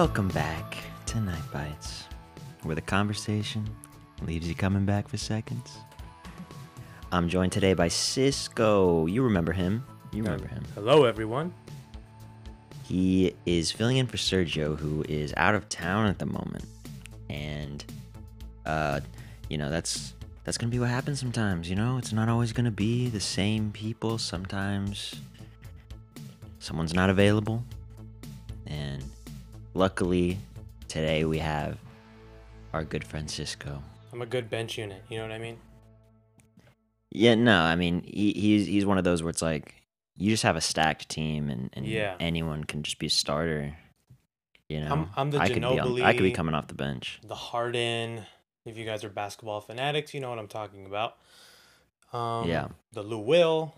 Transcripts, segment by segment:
Welcome back to Night Bites, where the conversation leaves you coming back for seconds. I'm joined today by Cisco. You remember him? You remember him. Hello, everyone. He is filling in for Sergio, who is out of town at the moment, and uh, you know that's that's gonna be what happens sometimes. You know, it's not always gonna be the same people. Sometimes someone's not available, and luckily today we have our good friend Cisco. I'm a good bench unit. You know what I mean? Yeah, no, I mean he, he's he's one of those where it's like you just have a stacked team and, and Yeah. anyone can just be a starter. You know, I'm- I'm the I could be on, I could be coming off the bench. The Harden. If you guys are basketball fanatics, you know what I'm talking about. Um, Yeah. The Lou Will.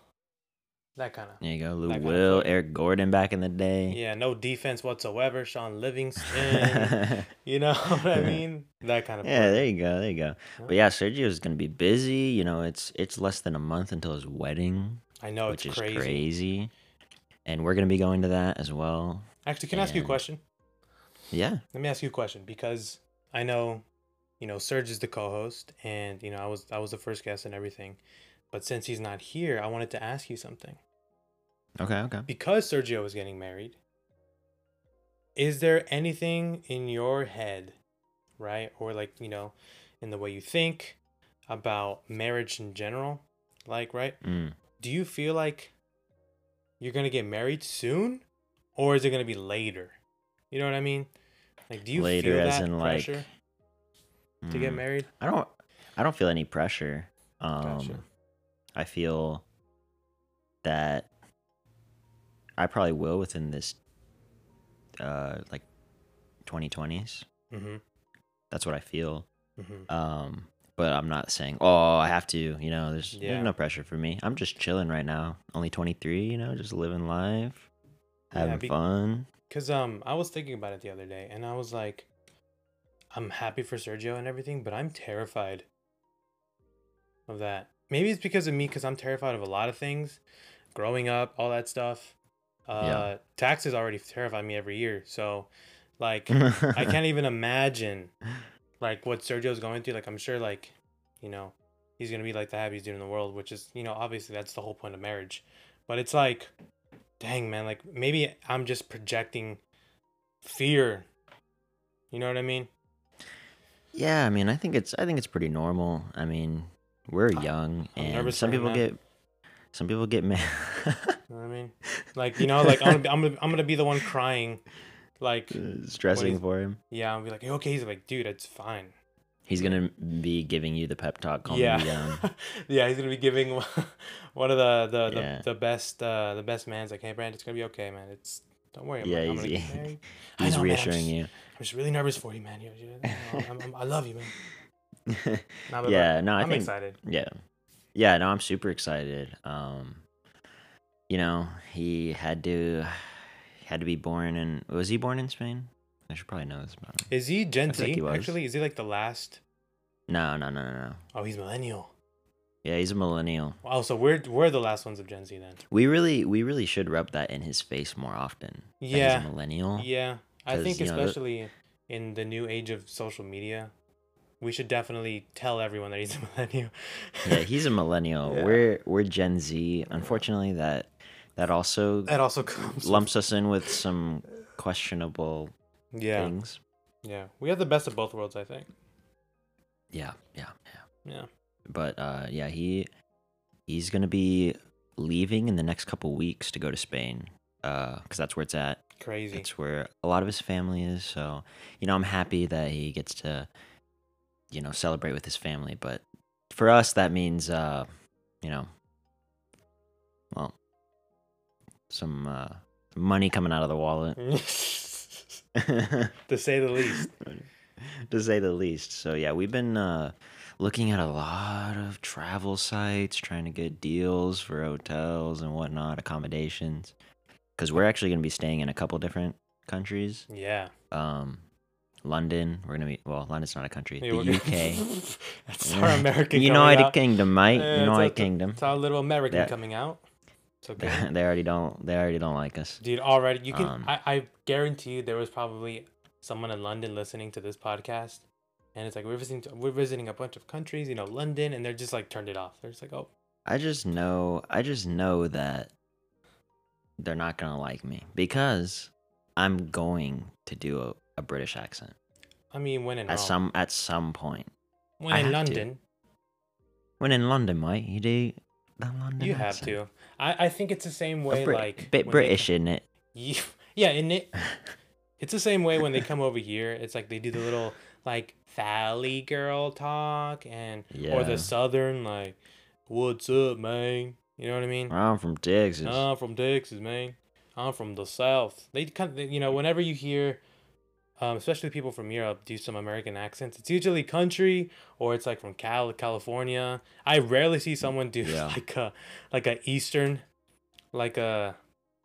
That kind of. There you go, Lou that kind of Will. Eric Gordon back in the day. Yeah, no defense whatsoever. Shaun Livingston. you know what I mean? That kind of. yeah, player. there you go, there you go. But yeah, Sergio's gonna be busy. You know, it's it's less than a month until his wedding, I know which it's is crazy. crazy. And we're gonna be going to that as well. Actually, can I ask you a question? Yeah. Let me ask you a question because I know, you know, Serge is the co-host, and you know, I was I was the first guest and everything, but since he's not here, I wanted to ask you something. Okay. Okay. Because Sergio is getting married, is there anything in your head, right, or like you know, in the way you think about marriage in general, like right? Mm. Do you feel like you're gonna get married soon, or is it gonna be later? You know what I mean? Like, do you Later, feel as that in like pressure to get mm, married? I don't. I don't feel any pressure. Um, Gotcha. I feel that I probably will within this, uh, like, 2020s. Mm-hmm. That's what I feel. Mm-hmm. Um, but I'm not saying, oh, I have to. You know, there's, Yeah. there's no pressure for me. I'm just chilling right now. Only 23. You know, just living life, Yeah, having be- fun. Cause um, I was thinking about it the other day, and I was like, I'm happy for Sergio and everything, but I'm terrified of that. Maybe it's because of me, cause I'm terrified of a lot of things, growing up, all that stuff. Uh, Yeah. taxes already terrify me every year, so like I can't even imagine like what Sergio's going through. Like I'm sure like, you know, he's gonna be like the happiest dude in the world, which is, you know, obviously that's the whole point of marriage. But it's like, dang man, like maybe I'm just projecting fear. You know what I mean? Yeah, I mean, I think it's I think it's pretty normal. I mean, we're young, and some people man. get some people get mad. You know what I mean? Like, you know, like I'm gonna be, I'm gonna, I'm gonna be the one crying. Like, stressing he's- for him. yeah, I'll be like, okay, he's like, dude, it's fine. He's gonna be giving you the pep talk, calming yeah, you down. yeah, he's gonna be giving one of the the, the, Yeah. the best uh the best man's like, hey, Brand, it's gonna be okay, man. It's don't worry. Yeah, I'm he's-. He's know, man, I'm reassuring just- you. I'm just really nervous for you, man. You, you, I'm, I love you, man. Yeah, no, I I'm think excited. yeah, yeah, no, I'm super excited. Um, you know, he had to he had to be born in. Was he born in Spain? I should probably know this about him. Is he Gen I feel like Z? he. Actually, is he like the last? No, no, no, no, no. Oh, he's millennial. Yeah, he's a millennial. Oh, so we're we're the last ones of Gen Z then. We really, we really should rub that in his face more often. Yeah. he's a millennial. Yeah, I think you know, especially in the new age of social media, we should definitely tell everyone that he's a millennial. yeah, he's a millennial. Yeah. We're we're Gen Z. Unfortunately, that that also that also with- lumps us in with some questionable yeah, things. yeah. We have the best of both worlds, I think. Yeah, yeah, yeah. Yeah. But uh, yeah, he he's gonna be leaving in the next couple weeks to go to Spain, because that's where it's at. Crazy. That's where a lot of his family is. So, you know, I'm happy that he gets to, you know, celebrate with his family. But for us, that means, uh, you know, well, some uh, money coming out of the wallet, to say the least. to say the least. So yeah, we've been uh, looking at a lot of travel sites, trying to get deals for hotels and whatnot, accommodations, because we're actually going to be staying in a couple different countries. Yeah. um London. We're gonna be well, London's not a country. Yeah, the UK. That's our American. United out. Kingdom, mate. Yeah, United it's Kingdom. It's our little American That- coming out. It's They, okay. they already don't they already don't like us. Dude, already you can. Um, I, I guarantee you there was probably someone in London listening to this podcast, and it's like we're visiting we're visiting a bunch of countries, you know, London, and they're just like turned it off. They're just like, oh, I just know I just know that they're not gonna like me because I'm going to do a, a British accent I mean, when in at Rome. some at some point. when I in have to. London, When in London, mate, you do the London. you have to. I I think it's the same A way, Brit- like bit British, isn't it? Yeah, yeah, it it's the same way when they come over here. It's like they do the little like Valley girl talk and or the southern like, "What's up, man?" You know what I mean? I'm from Texas. I'm from Texas, man. I'm from the South. They kind of, you know, whenever you hear, um, especially people from Europe do some American accents, it's usually country or it's like from Cal, California. I rarely see someone do Yeah. like a like a Eastern, like a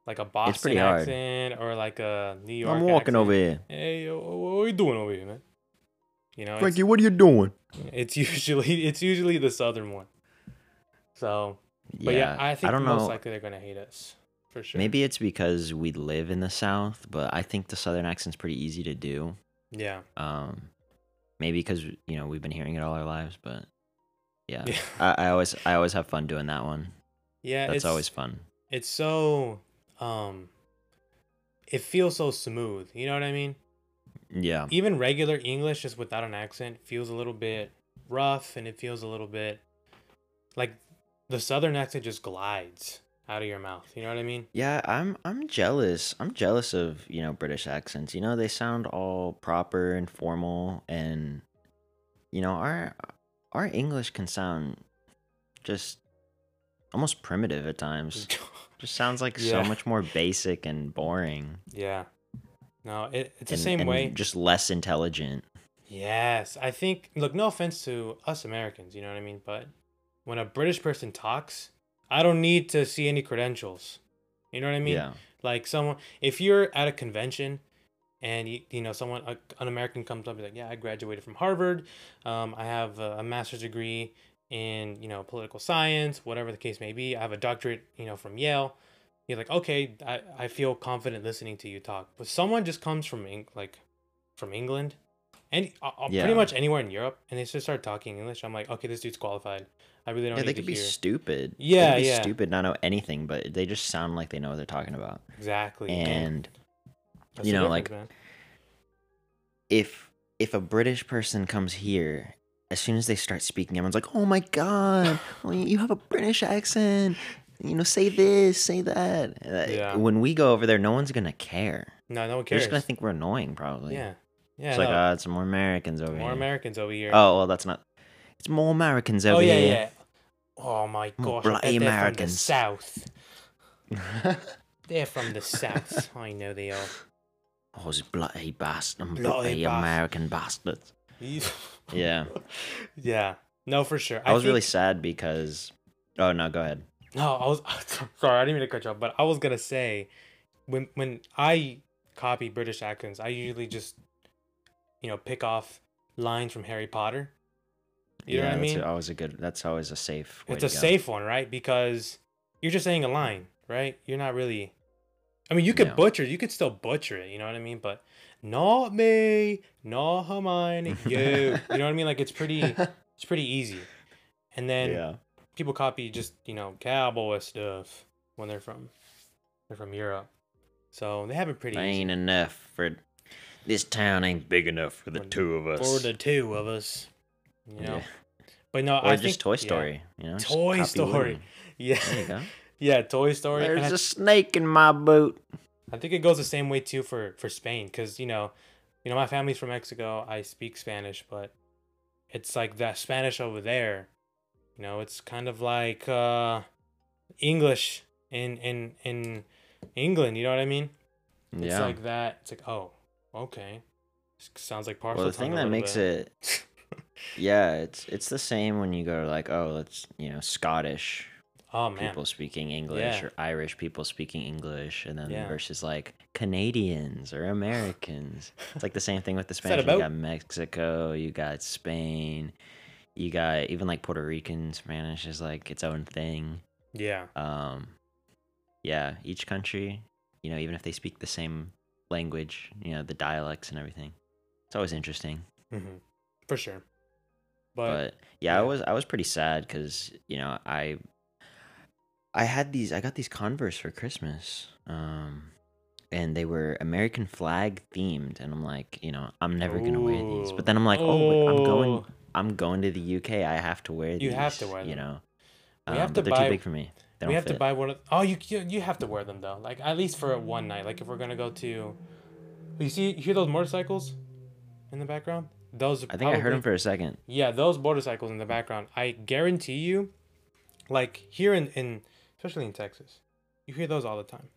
like a Boston accent or like a New York. I'm walking accent. over here. Hey, what are you doing over here, man? You know, Frankie, what are you doing? it's usually it's usually the southern one. So, but yeah, I think I don't most know. likely they're gonna hate us for sure. Maybe it's because we live in the South, but I think the Southern accent's pretty easy to do. Yeah. Um, maybe because you know we've been hearing it all our lives, but yeah, Yeah. I, I always I always have fun doing that one. Yeah, That's always fun. it's so um it feels so smooth, you know what I mean? Yeah, Even regular English just without an accent feels a little bit rough and it feels a little bit like the southern accent just glides out of your mouth, you know what I mean? yeah. I'm I'm jealous. I'm jealous of you know British accents. You know they sound all proper and formal, and you know our our English can sound just almost primitive at times. Just sounds like so much more basic and boring. yeah. No, it, it's the and- same and way. just less intelligent. Yes, I think. Look, no offense to us Americans, you know what I mean, but when a British person talks, I don't need to see any credentials. You know what I mean? yeah, Like someone, if you're at a convention, and you, you know someone, a, an American comes up and like, yeah, I graduated from Harvard, um, I have a, a master's degree in you know political science, whatever the case may be. I have a doctorate, you know, from Yale. You're like, okay, I, I feel confident listening to you talk. But someone just comes from Eng- like from England, and uh, Yeah. pretty much anywhere in Europe, and they just start talking English. I'm like, okay, this dude's qualified. I really don't yeah. They could be hear stupid. They Yeah, could be yeah. stupid, not know anything, but they just sound like they know what they're talking about. exactly. And That's you know, like, man. if if a British person comes here, as soon as they start speaking, everyone's like, "Oh my god, oh, you have a British accent." You know, say this, say that. Yeah. When we go over there, no one's gonna care. no, no one cares. They're just gonna think we're annoying, probably. yeah, yeah. It's like, no. ah, it's more Americans over More here. More Americans over here. Oh well, that's not. It's more Americans over oh yeah, here. yeah. Oh my gosh, bloody they're from the Americans. south. They're from the south. I know they are. Oh, Those bloody bastard, Bloody bloody bast- American bastards. Yeah, yeah. No, for sure. I, was really sad because. Oh no, go ahead. No, I was sorry. I didn't mean to cut you off, but I was gonna say, when when I copy British accents, I usually just, you know, pick off lines from Harry Potter. You know what I that's mean? always a good. That's always a safe. Way it's a safe one, right? Because you're just saying a line, right? You're not really. I mean, you could Yeah. butcher. You could still butcher it. You know what I mean? But not me, not Hermione, you. you know what I mean? Like it's pretty. It's pretty easy. And then yeah. people copy just you know cowboy stuff when they're from they're from Europe, so they have it pretty easy Ain't enough for. This town ain't big enough for the For- two of us. for the two of us. You know, Yeah. but no, Or I just think Toy yeah. Story. You know, Toy Story. Yeah, There you go. yeah, Toy Story. and There's I- a snake in my boot. I think it goes the same way too for for Spain because you know, you know my family's from Mexico. I speak Spanish, but it's like that Spanish over there. You know, it's kind of like uh, English in in in England. You know what I mean? Yeah. It's like that. It's like oh, okay. Sounds like partial. well, the thing that makes it, yeah, it's it's the same when you go to like, oh, let's you know, Scottish oh man. people speaking English Yeah. or Irish people speaking English, and then Yeah. versus like Canadians or Americans. it's like the same thing with the Spanish. You got Mexico, you got Spain, you got even like Puerto Rican Spanish is like its own thing. Yeah. Um, yeah, each country, you know, even if they speak the same language, you know, the dialects and everything. It's always interesting. hmm For sure. But, But yeah, I was I was pretty sad because you know I I had these I got these Converse for Christmas, um, and they were American flag themed, and I'm like, you know, I'm never gonna wear these. But then I'm like, oh, but I'm going Oh. I'm going to the UK. I have to wear these. You have to wear them. You know, We have Um, to but they're buy- too big for me. We have to buy one of oh you, you you have to wear them though like at least for one night like if we're gonna go to you see you hear those motorcycles in the background those I think I heard them for a second. yeah those motorcycles in the background i guarantee you like here in, in especially in texas you hear those all the time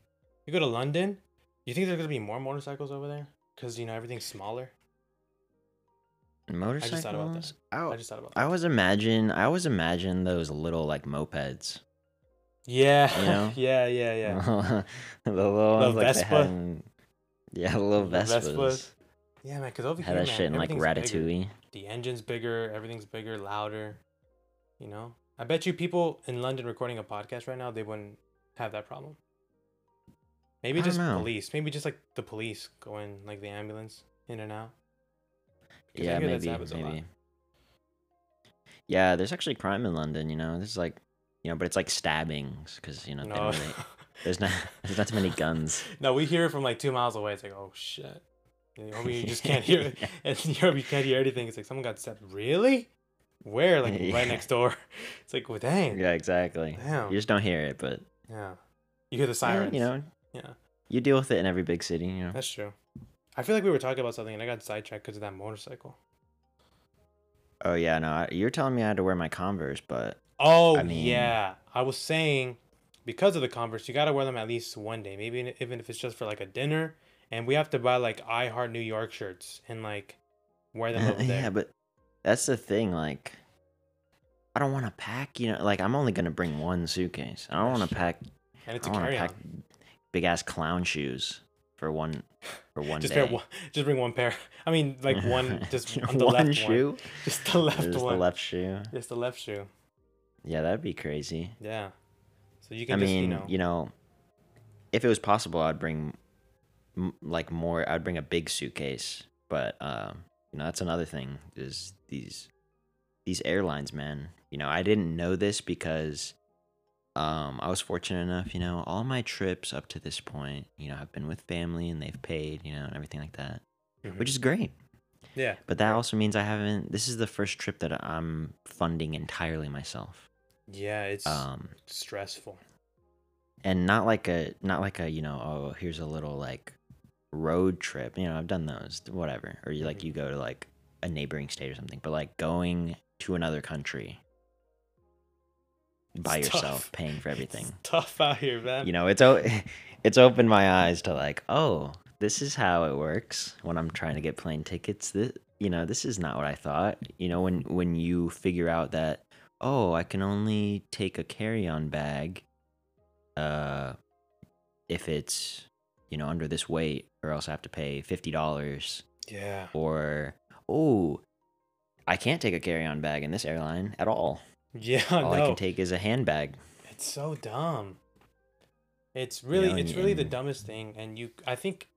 you go to london you think there's gonna be more motorcycles over there because you know everything's smaller Motorcycles. I just thought about that. I, i just thought about that I always imagine I always imagine those little like mopeds. yeah you know? yeah yeah yeah the little ones like Vespa? they had in, yeah, the little Vespas. Vespas. Yeah man because over Had here that man, shit in like everything's bigger. Ratatouille. the engine's bigger, everything's bigger, louder. You know, I bet you people in London recording a podcast right now, they wouldn't have that problem. Maybe just know. police. Maybe just like the police going like the ambulance in and out. Yeah, maybe, happens a lot. maybe. Yeah, there's actually crime in London. You know, there's like, you know, but it's like stabbings because you know No, really, there's not there's not too many guns. no, we hear it from like two miles away. It's like, oh shit. Know, you just can't hear it. And in Europe, you can't hear anything. It's like someone got stabbed. Really? Where? Like Yeah. right next door. It's like, well, dang. Yeah, exactly. Damn. You just don't hear it, but Yeah. You hear the yeah, you know, Yeah. you deal with it in every big city. You know. That's true. I feel like we were talking about something and I got sidetracked because of that motorcycle. Oh yeah, no, I, you're telling me I had to wear my Converse, but Oh I mean- yeah, I was saying because of the Converse, you gotta wear them at least one day, maybe even if it's just for like a dinner. And we have to buy like I Heart New York shirts and like wear them uh, over there. yeah, but that's the thing. Like, I don't want to pack. You know, like I'm only gonna bring one suitcase. I don't want to pack. and it's I a carry on. pack big ass clown shoes for one for one Just day. one, just bring one pair. I mean, like one, just on the one left shoe. one. Just the left one. Just one. the left shoe. Just the left shoe. Yeah, that'd be crazy. Yeah. So you I can just mean, you know. if it was possible, I'd bring m- like more. I'd bring a big suitcase, but um, you know, that's another thing. Is these these airlines, man? You know, I didn't know this because um, I was fortunate enough. You know, all my trips up to this point, you know, I've been with family and they've paid, you know, and everything like that, Mhm. which is great. yeah. But that also means I haven't. This is the first trip that I'm funding entirely myself. Yeah, it's Um, stressful. and not like a not like a you know oh here's a little like road trip you know i've done those whatever or you like Mhm. you go to like a neighboring state or something but like going to another country by It's yourself tough. paying for everything It's tough out here, man. you know it's o- it's opened my eyes to like oh this is how it works when i'm trying to get plane tickets this you know this is not what i thought you know when when you figure out that oh i can only take a carry-on bag uh if it's you know under this weight or else i have to pay $50 yeah. or oh i can't take a carry-on bag in this airline at all Yeah, all i can take is a handbag It's so dumb. It's really know, it's and- really the dumbest thing and you I think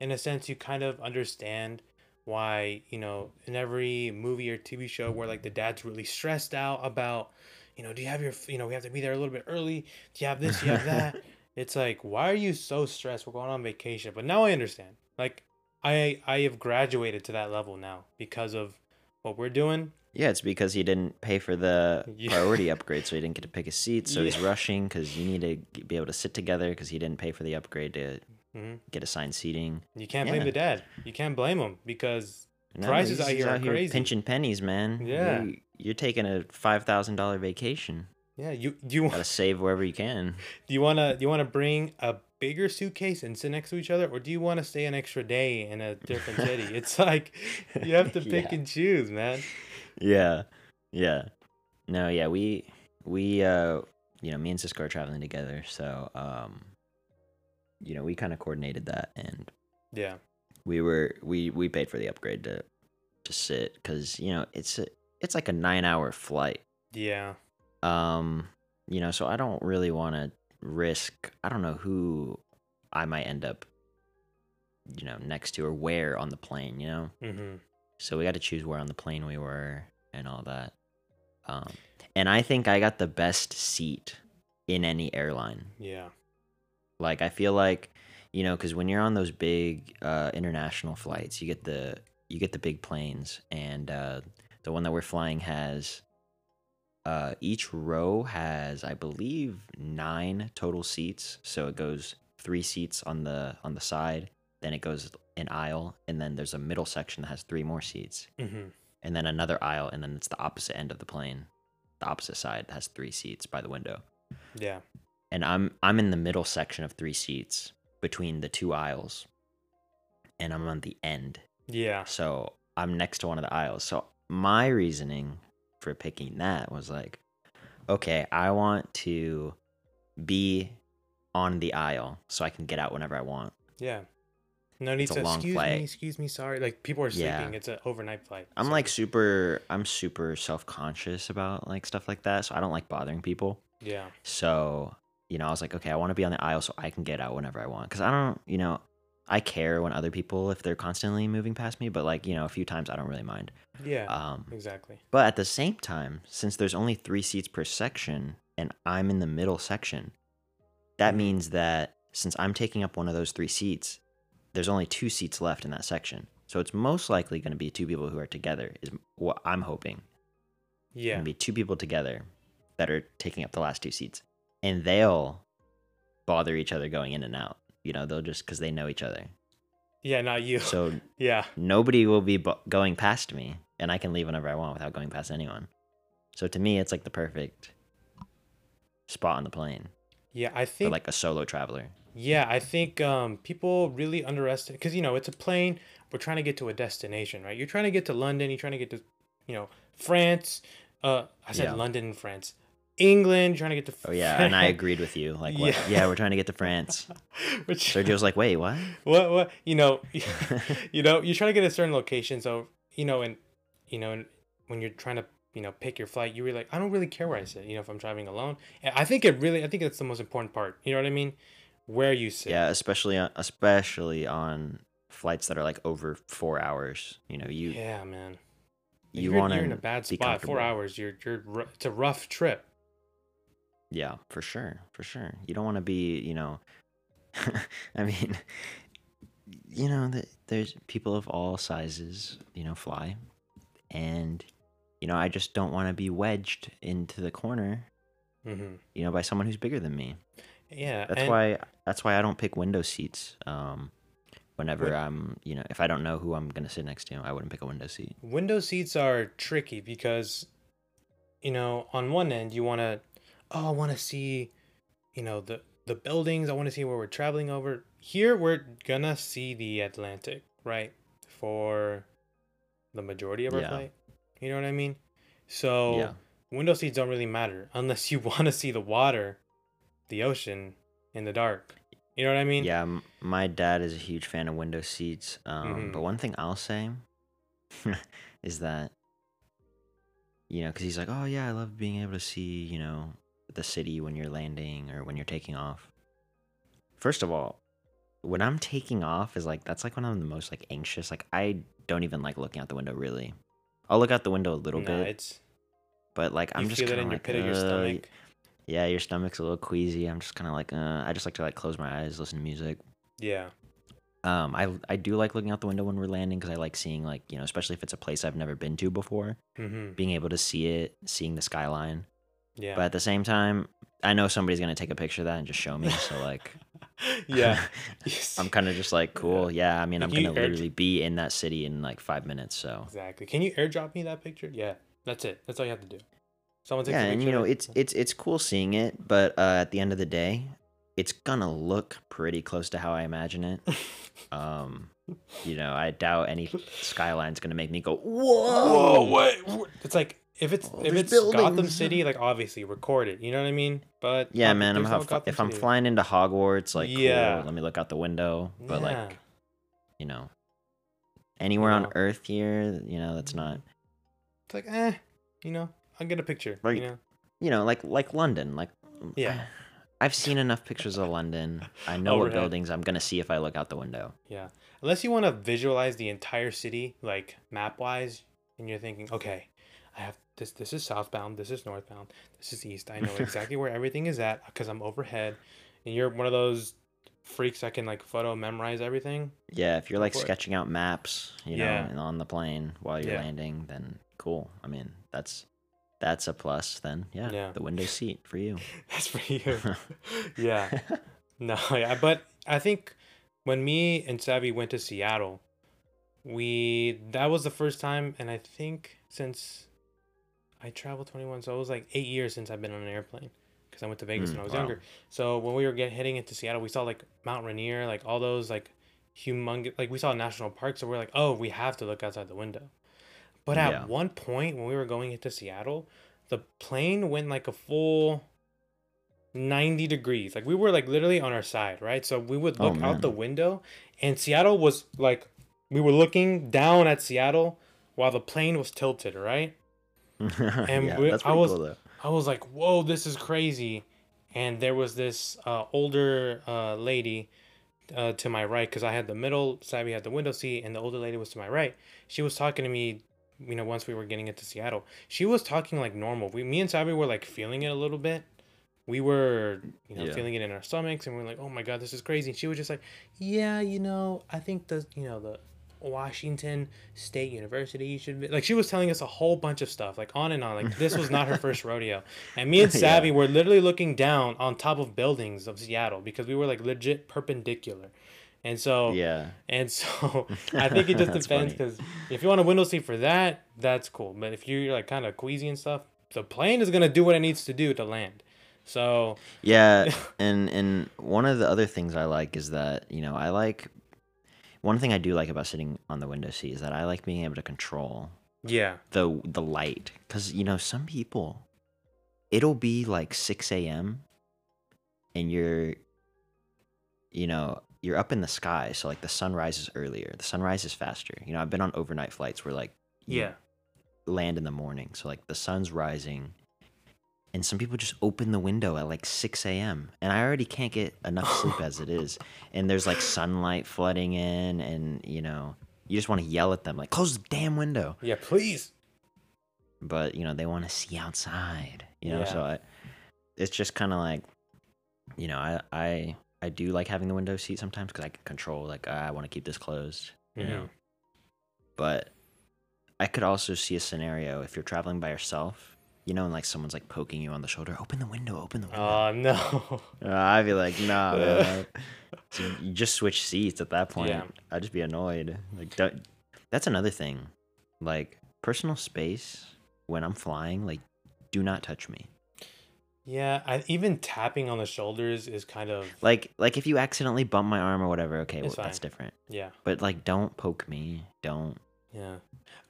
in a sense you kind of understand why, you know, in every movie or TV show where like the dad's really stressed out about, you know, do you have your you know, we have to be there a little bit early. Do you have this, do you have that? it's like, why are you so stressed? We're going on vacation. But now I understand. Like I I have graduated to that level now because of what we're doing. Yeah, it's because he didn't pay for the Yeah. priority upgrade, so he didn't get to pick a seat. So he's rushing because you need to be able to sit together because he didn't pay for the upgrade to hmm get assigned seating. You can't blame the dad. You can't blame him because No, Prices out here are crazy. pinching pennies, man. Yeah. you, you're taking a five thousand dollar vacation. Yeah, you you Gotta save wherever you can. Do you wanna do you wanna bring a bigger suitcase and sit next to each other, or do you want to stay an extra day in a different city? It's like you have to pick Yeah. and choose, man. Yeah, yeah. No, yeah. We we uh, you know, me and Cisco are traveling together, so um, you know, we kind of coordinated that and. Yeah, we were we we paid for the upgrade to to sit because you know it's a, it's like a nine hour flight yeah, um you know so i don't really want to risk i don't know who i might end up you know, next to or where on the plane, you know? Mm-hmm. So we got to choose where on the plane we were and all that. Um, and I think I got the best seat in any airline. Yeah. Like I feel like, you know, because when you're on those big uh, international flights, you get the you get the big planes, and uh, the one that we're flying has uh, each row has, I believe, nine total seats. So it goes three seats on the on the side, then it goes an aisle, and then there's a middle section that has three more seats, Mm-hmm. and then another aisle, and then it's the opposite end of the plane. The opposite side has three seats by the window Yeah. and I'm I'm in the middle section of three seats between the two aisles, and I'm on the end, Yeah. so I'm next to one of the aisles. So my reasoning for picking that was like, okay, I want to be on the aisle so I can get out whenever I want. Yeah. No need It's to excuse flight. me, excuse me, sorry. Like people are sleeping. Yeah. It's an overnight flight. I'm so- like super I'm super self-conscious about like stuff like that, so I don't like bothering people. Yeah. So, you know, I was like, okay, I want to be on the aisle so I can get out whenever I want. Cause I don't, you know, I care when other people, if they're constantly moving past me, but like, you know, a few times I don't really mind. Yeah. Um, exactly. but at the same time, since there's only three seats per section and I'm in the middle section, that Mhm. means that since I'm taking up one of those three seats, there's only two seats left in that section. So it's most likely going to be two people who are together, is what I'm hoping Yeah. gonna be two people together that are taking up the last two seats, and they'll bother each other going in and out. You know, they'll just because they know each other. Yeah. Not you. So yeah. nobody will be bo- going past me, and I can leave whenever I want without going past anyone. So to me, it's like the perfect spot on the plane Yeah. I for think. like a solo traveler. yeah. I think um people really underestimate because you know it's a plane. We're trying to get to a destination, right? You're trying to get to London. You're trying to get to, you know, France. Uh, I said Yeah. London and France. England. Trying to get to. Oh yeah, and I agreed with you. Like, what? Yeah. yeah, we're trying to get to France. Which, Sergio's like, wait, what? what what you know you know you're trying to get a certain location so you know and you know and when you're trying to you know pick your flight you really like i don't really care where i sit you know if i'm driving alone And i think it really i think that's the most important part you know what i mean where you sit Yeah, especially on, especially on flights that are like over four hours. You know, you yeah man you you're, want you're in a bad spot four hours you're you're it's a rough trip Yeah, for sure, for sure. You don't want to be, you know, I mean, you know, that there's people of all sizes, you know, fly, and you know, I just don't want to be wedged into the corner, mm-hmm. you know, by someone who's bigger than me. yeah That's and- why that's why I don't pick window seats. Um, whenever I'm, you know, if I don't know who I'm gonna sit next to, I wouldn't pick a window seat. window seats are tricky because you know on one end you want to oh i want to see you know the the buildings i want to see where we're traveling over here we're gonna see the atlantic right for the majority of our Yeah. flight you know what i mean so Yeah. window seats don't really matter unless you want to see the water the ocean in the dark you know what i mean Yeah, m- my dad is a huge fan of window seats. Um, Mhm. But one thing I'll say is that, you know, because he's like, oh, yeah, I love being able to see, you know, the city when you're landing or when you're taking off. First of all, when I'm taking off is like, that's like when I'm the most like anxious. Like, I don't even like looking out the window really. I'll look out the window a little Nah, bit, it's but like, I'm just kind in of your like, your "Uh, stomach yeah, your stomach's a little queasy. I'm just kind of like, uh, I just like to like close my eyes, listen to music. yeah Um, I I do like looking out the window when we're landing because I like seeing like you know, especially if it's a place I've never been to before, mm-hmm. being able to see it, seeing the skyline. Yeah But at the same time, I know somebody's gonna take a picture of that and just show me. So like, yeah I'm kind of just like, cool, yeah. I mean, I'm gonna air- literally be in that city in like five minutes. So Exactly. Can you airdrop me that picture? Yeah, that's it. That's all you have to do. Someone takes yeah, a picture. and you know, it's it's it's cool seeing it, but uh, at the end of the day, it's gonna look pretty close to how I imagine it. Um, you know, I doubt any skyline's gonna make me go, whoa, Whoa, wait, what? It's like if it's Oh, if it's Gotham. City, like obviously record it. You know what I mean? But Yeah, man. I'm no if I'm flying into Hogwarts, like, Yeah. cool. Let me look out the window. But Yeah. like, you know, anywhere know. on Earth here, you know, that's not, it's like eh, you know, I'll get a picture. Like- you know, you know, like like London, like, Yeah. I've seen enough pictures of London. I know what buildings I'm gonna see if I look out the window. Yeah. Unless you want to visualize the entire city, like map wise, and you're thinking, okay, I have this. This is southbound. This is northbound. This is east. I know exactly where everything is at because I'm overhead. And you're one of those freaks that can like photo memorize everything. Yeah, if you're like it. sketching out maps, you know, Yeah. and on the plane while you're Yeah. landing, then cool. I mean, that's that's a plus. Then yeah, Yeah. the window seat for you. That's for you. yeah. No, yeah, but I think when me and Savvy went to Seattle, we that was the first time, and I think since I traveled twenty one, so it was like eight years since I've been on an airplane because I went to Vegas Mm, when I was wow. younger. So when we were getting heading into Seattle, we saw like Mount Rainier, like all those like humongous, like we saw a national park. So we're like, oh, we have to look outside the window. But at Yeah. one point when we were going into Seattle, the plane went like a full 90 degrees. Like we were like literally on our side, right? So we would Oh, look out the window and Seattle was like we were looking down at Seattle while the plane was tilted, right? and yeah, we- that's I was- cool. I was like, "Whoa, this is crazy!" And there was this uh, older uh, lady uh, to my right because I had the middle, Savvy had the window seat, and the older lady was to my right. She was talking to me, you know, once we were getting into Seattle. She was talking like normal. We, me and Savvy were like feeling it a little bit. We were, you know, Yeah. feeling it in our stomachs, and we are like, "Oh my god, this is crazy." And she was just like, "Yeah, you know, I think the, you know, the." Washington State University You should be like she was telling us a whole bunch of stuff like on and on like this was not her first rodeo. And me and Yeah. Savvy were literally looking down on top of buildings of Seattle because we were like legit perpendicular. And so Yeah, and so I think it just depends because if you want a window seat for that that's cool. But if you're like kind of queasy and stuff the plane is gonna do what it needs to do to land. So yeah, and and one of the other things I like is that you know I like one thing I do like about sitting on the window seat is that I like being able to control yeah. the the light. Because you know some people it'll be like 6 a.m and you're you know you're up in the sky so like the sun rises earlier. The sun rises faster. You know i've been on overnight flights where like you yeah. land in the morning so like the sun's rising and some people just open the window at like 6 a.m and i already can't get enough sleep as it is. And there's like sunlight flooding in and you know you just want to yell at them like close the damn window. Yeah please. But you know they want to see outside you know so I, it's just kind of like you know i i i do like having the window seat sometimes because i can control like "Ah, i want to keep this closed you know. But i could also see a scenario if you're traveling by yourself you know and like someone's like poking you on the shoulder open the window open the window. Oh no. Uh, i'd be like nah man. so you just switch seats at that point. Yeah. i'd just be annoyed. Like don't, that's another thing. Like personal space when i'm flying like do not touch me. Yeah I, even tapping on the shoulders is kind of like like if you accidentally bump my arm or whatever okay well, that's different. Yeah. But like don't poke me. Don't. Yeah.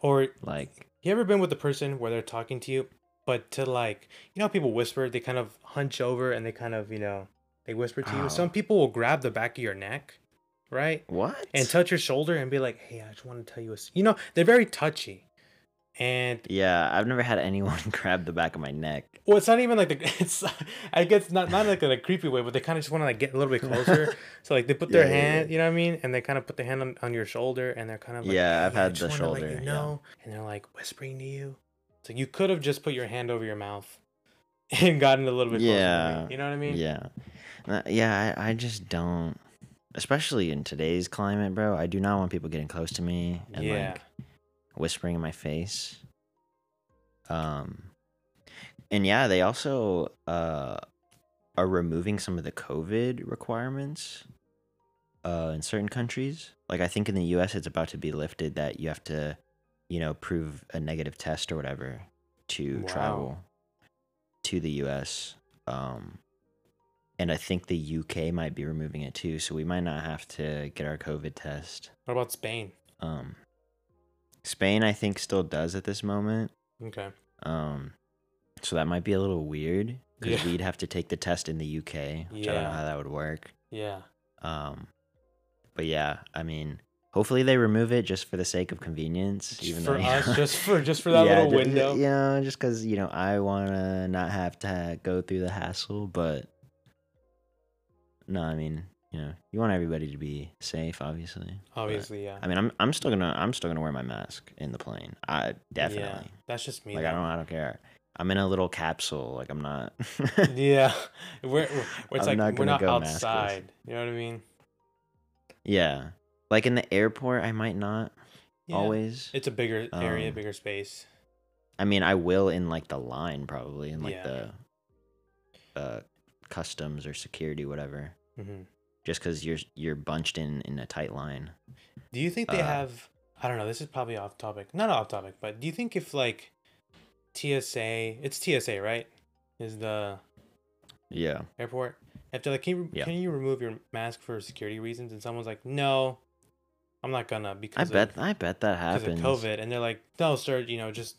Or like You ever been with a person where they're talking to you, but to like, you know, how people whisper, they kind of hunch over and they kind of, you know, they whisper to you. Oh. Some people will grab the back of your neck, right? what And touch your shoulder and be like, hey, I just want to tell you a, s-" you know, they're very touchy. And, yeah i've never had anyone grab the back of my neck well, it's not even like the, it's, I guess not, not like in a creepy way, but they kind of just want to like get a little bit closer. so like they put their Yeah, yeah, hand, you know what I mean? And they kind of put their hand on, on your shoulder and they're kind of like, Yeah, I've "Hey, I had the shoulder, you yeah. know. And they're like whispering to you. So you could have just put your hand over your mouth and gotten a little bit closer. Yeah, You know what I mean? yeah Uh, yeah I, I just don't especially in today's climate bro i do not want people getting close to me and Yeah. like whispering in my face um and yeah they also uh are removing some of the covid requirements uh in certain countries like i think in the us it's about to be lifted that you have to you know prove a negative test or whatever to Wow. travel to the us um and i think the uk might be removing it too so we might not have to get our covid test What about Spain? um spain i think still does at this moment Okay. um, so that might be a little weird because Yeah. we'd have to take the test in the UK, which I don't know how that would work. Yeah. Um, but yeah, I mean, hopefully they remove it just for the sake of convenience, even for though, us, know- just for just for that Yeah, little window. you know, just because you know I want to not have to go through the hassle, but no, I mean, you know, you want everybody to be safe, obviously. but- Obviously, yeah. I mean, I'm I'm still gonna I'm still gonna wear my mask in the plane. I definitely. Yeah, that's just me. Like I don't I don't care. I'm in a little capsule. Like I'm not. Yeah, we're, we're it's I'm like not we're not go maskless. outside. You know what I mean? yeah. Like in the airport, I might not Yeah. always. It's a bigger area, Um, bigger space. I mean, I will in like the line probably in like Yeah. the uh customs or security whatever. hmm Just because you're you're bunched in in a tight line. Do you think they Uh, have? I don't know. This is probably off topic. Not off topic, but do you think if like TSA, it's TSA, right? Is the Yeah. airport? If they're like, can you, Yeah. can you remove your mask for security reasons? And someone's like, no, I'm not gonna because I bet of, I bet that because of COVID. And they're like, no, sir, you know, just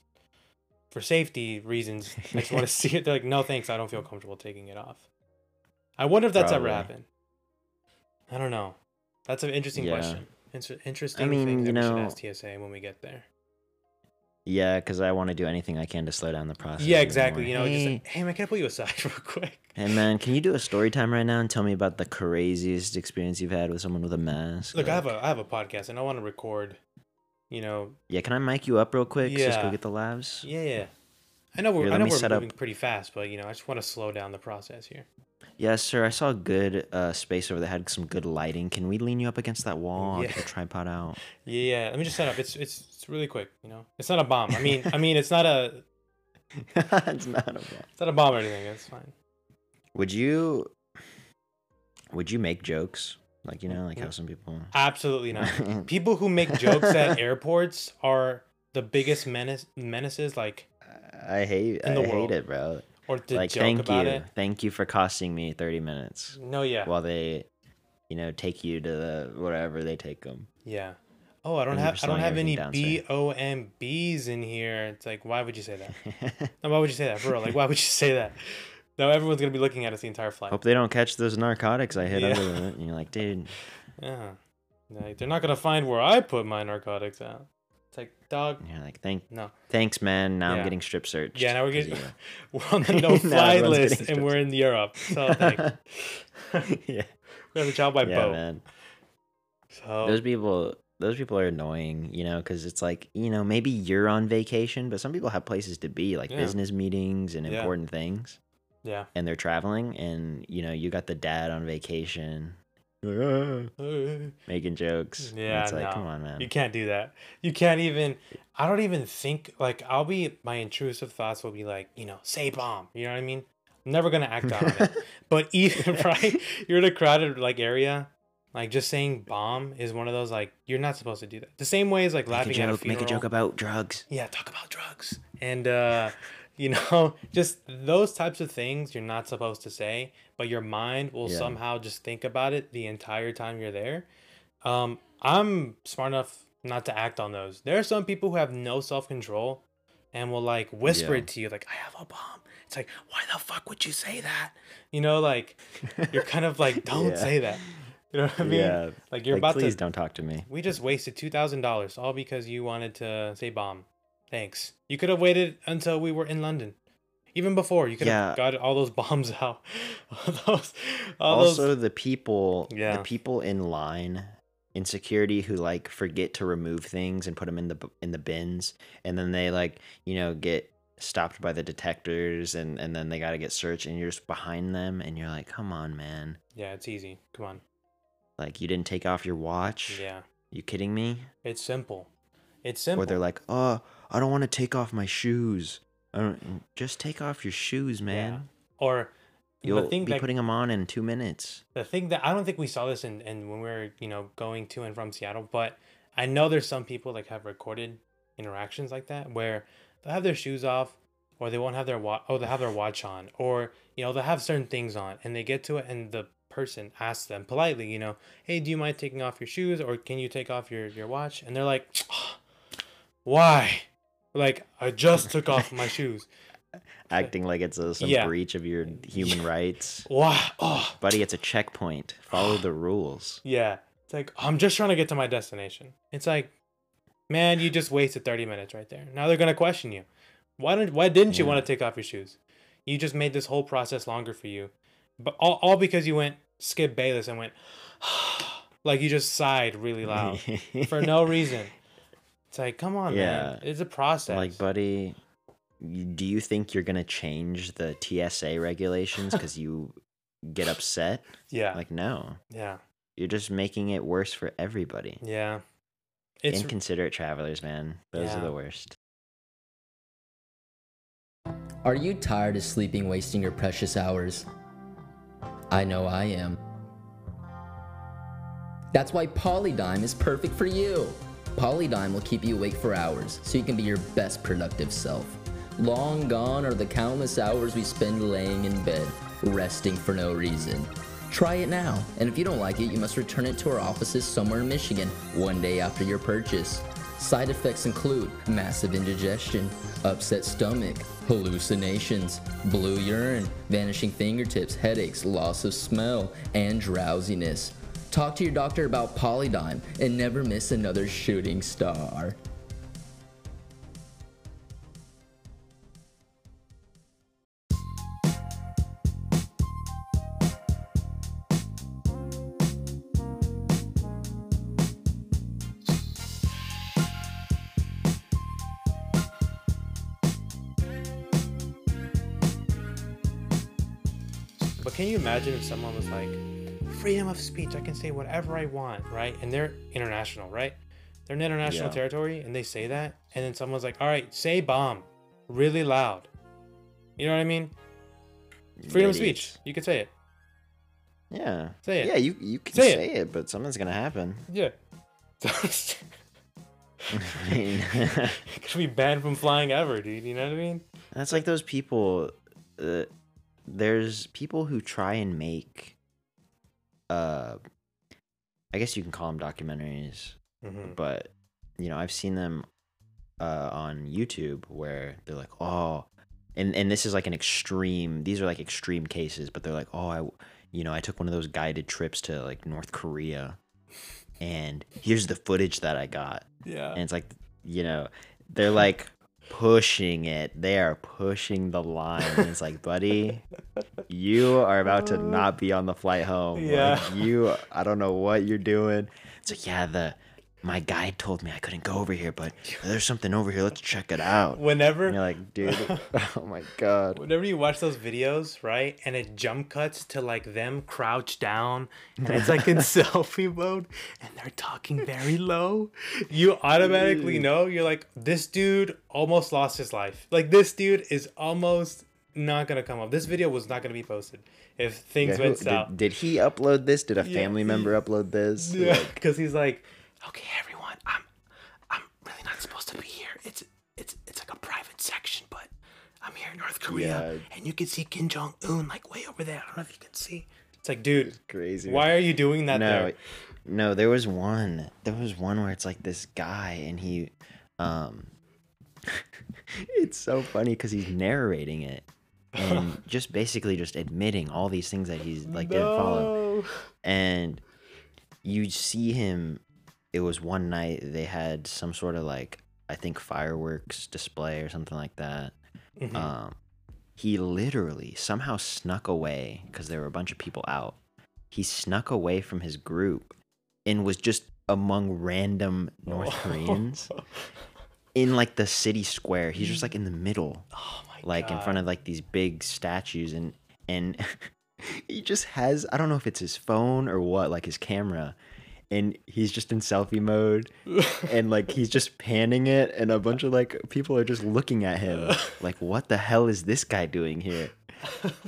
for safety reasons, I just want to see it. They're like, no, thanks, I don't feel comfortable taking it off. I wonder if that's ever Probably. happened. I don't know. That's an interesting Yeah. question. Inter- interesting mean, thing you we should know- ask TSA when we get there. Yeah, because I want to do anything I can to slow down the process. Yeah, exactly. more. You know, just hey, like, hey man, can I pull you aside real quick? hey man, can you do a story time right now and tell me about the craziest experience you've had with someone with a mask? Look, I have a I have a podcast and I want to record. You know, Yeah, can I mic you up real quick? Yeah. Just go get the labs. yeah, yeah. I know we're Here, I know we're set up- moving pretty fast, but you know, I just want to slow down the process here. Yes, sir. I saw a good uh, space over there. Had some good lighting. Can we lean you up against that wall? I'll Yeah. get the tripod out. Yeah, yeah. Let me just set up. It's it's it's really quick. You know, it's not a bomb. I mean, I mean, it's not a it's not a bad. it's not a bomb or anything. It's fine. Would you? Would you make jokes? Like you know, like how some people. Absolutely not. People who make jokes at airports are the biggest menace menaces. Like, I hate. I the hate it, bro. Or to like, joke thank about you, it. thank you for costing me thirty minutes No, yeah, while they, you know, take you to the whatever they take them. yeah. Oh, I don't have I don't have any B O M Bs in here. It's like, why would you say that? No, why would you say that for real? Like, why would you say that? No, everyone's gonna be looking at us the entire flight. Hope they don't catch those narcotics I hid Yeah. under the. And you're like, dude. Yeah, like, they're not gonna find where I put my narcotics at. It's like, dog, you're like, thank, no. thanks, man. Now Yeah. I'm getting strip searched. Yeah, now we're getting of we're on the no fly list and we're in Europe. So like, yeah, we have to travel by yeah, boat. man. So Those people, those people are annoying, you know, because it's like, you know, maybe you're on vacation, but some people have places to be, like Yeah. business meetings and Yeah. important things, yeah. and they're traveling, and you know, you got the dad on vacation, making jokes. Yeah, it's like, no. come on, man. You can't do that. You can't even. I don't even think like I'll be. My intrusive thoughts will be like, you know, say bomb. You know what I mean? I'm never gonna act out on it. But even right, you're in a crowded like area. Like just saying bomb is one of those like you're not supposed to do that. The same way as like Make a laughing at a joke. funeral. Make a joke about drugs. yeah, talk about drugs and uh, you know, just those types of things you're not supposed to say, but your mind will Yeah. somehow just think about it the entire time you're there. Um, I'm smart enough not to act on those. There are some people who have no self control and will like whisper Yeah. it to you, like, I have a bomb. It's like, why the fuck would you say that? You know, like you're kind of like, don't Yeah. say that. You know what I mean? yeah. Like you're like, about please to Please don't talk to me. we just wasted two thousand dollars all because you wanted to say bomb. Thanks. You could have waited until we were in London. Even before, you could have got all those bombs out. all those, all also those. the people Yeah. the people in line in security who like forget to remove things and put them in the in the bins and then they like you know get stopped by the detectors and and then they got to get searched and you're just behind them and you're like come on man Yeah, it's easy. Come on. like you didn't take off your watch Yeah, you kidding me it's simple. It's simple. or they're like oh i don't want to take off my shoes Don't, mm, just take off your shoes man. Or you'll be that putting them on in two minutes. The thing that I don't think we saw this in, in when we were you know going to and from Seattle, but I know there's some people like have recorded interactions like that where they'll have their shoes off or they won't have their watch oh they have their watch on or you know they'll have certain things on and they get to it and the person asks them politely you know hey do you mind taking off your shoes or can you take off your your watch? And they're like ah, why like I just took off my shoes acting like it's a, some Yeah. breach of your human rights why oh Buddy, it's a checkpoint. Follow the rules. Yeah. It's like, I'm just trying to get to my destination. It's like, man, you just wasted 30 minutes right there. Now they're going to question you. Why don't why didn't you Yeah. want to take off your shoes? You just made this whole process longer for you. But all, all because you went Skip Bayless and went, like you just sighed really loud for no reason. It's like, come on, man. Yeah. It's a process. like, buddy, do you think you're gonna change the TSA regulations because you get upset? yeah, Like, no, yeah, you're just making it worse for everybody. yeah. It's Inconsiderate travelers, man. Those Yeah. are the worst. Are you tired of sleeping wasting your precious hours? I know I am. That's why Polydime is perfect for you. Polydyme will keep you awake for hours so you can be your best productive self. Long gone are the countless hours we spend laying in bed, resting for no reason. Try it now, and if you don't like it, you must return it to our offices somewhere in Michigan one day after your purchase. Side effects include massive indigestion, upset stomach, hallucinations, blue urine, vanishing fingertips, headaches, loss of smell, and drowsiness. Talk to your doctor about Polydyme and never miss another shooting star. But can you imagine if someone was like, freedom of speech, I can say whatever I want, right? And they're international, right? They're in international Yeah. territory and they say that, and then someone's like, all right, say bomb really loud. You know what I mean? Freedom of speech. You could say it. Yeah. Say it. Yeah, you you can Say say, it. it. but something's gonna happen. Yeah. I mean, could be banned from flying ever, dude. You know what I mean? that's like those people. Uh, there's people who try and make. Uh, I guess you can call them documentaries, Mm-hmm. but you know I've seen them uh, on YouTube where they're like, oh, and and this is like an extreme. These are like extreme cases, but they're like, oh, I, you know, I took one of those guided trips to like North Korea, and here's the footage that I got, Yeah. and it's like, you know, they're like pushing it. They are pushing the line. And it's like, buddy, you are about to uh, not be on the flight home. Yeah. Like, you, I don't know what you're doing. It's like, yeah, the my guide told me I couldn't go over here, but there's something over here. Let's check it out. Whenever And you're like, dude, oh my god. Whenever you watch those videos, right, and it jump cuts to like them crouched down, and it's like in selfie mode, and they're talking very low, you automatically know you're like, this dude almost lost his life. Like this dude is almost not gonna come up. This video was not gonna be posted if things Yeah, who- went south. did, did he upload this? Did a family member upload this? Yeah, Like, because he's like, okay, everyone, I'm, I'm really not supposed to be here. It's, it's, it's like a private section, but I'm here in North Korea, Yeah. and you can see Kim Jong Un like way over there. I don't know if you can see. It's like, dude, it's crazy. why are you doing that no, there? no, there was one. There was one where it's like this guy, and he, um, it's so funny because he's narrating it and just basically just admitting all these things that he's like didn't follow. And you see him it was one night they had some sort of like i think fireworks display or something like that. Mhm. um he literally somehow snuck away because there were a bunch of people out. He snuck away from his group and was just among random north koreans in like the city square. He's just like in the middle Oh my like in front of like these big statues and and he just has I don't know if it's his phone or what like his camera and he's just in selfie mode and like he's just panning it and a bunch of like people are just looking at him like what the hell is this guy doing here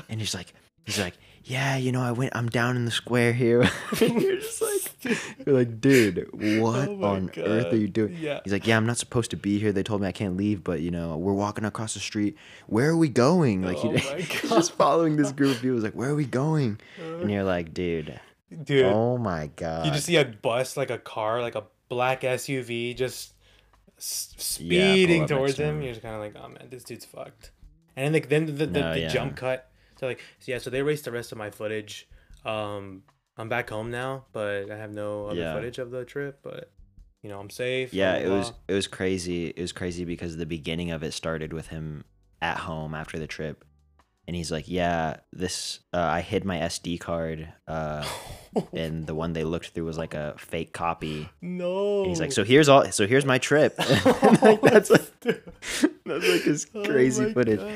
and he's like he's like yeah you know I went I'm down in the square here and you're just like you're like dude what Oh on earth are you doing Yeah. He's like, yeah, I'm not supposed to be here. They told me I can't leave, but you know, we're walking across the street. Where are we going? Like, Oh he, he's just following this group of people. He's like, where are we going? Uh. And you're like, dude, dude. oh my god. you just see a bus, like a car, like a black SUV, just s- Yeah, speeding towards him. You're just kind of like, oh man, this dude's fucked. And then like then the, the, No, the yeah. jump cut. So like so yeah, so they erased the rest of my footage. Um, I'm back home now, but I have no other Yeah. footage of the trip. But you know, I'm safe. yeah, it was it was crazy. It was crazy because the beginning of it started with him at home after the trip, and he's like, "Yeah, this uh, I hid my SD card, uh, and the one they looked through was like a fake copy." no. And he's like, "So here's all. So here's my trip." like, that's like that's like his Oh crazy my footage. God.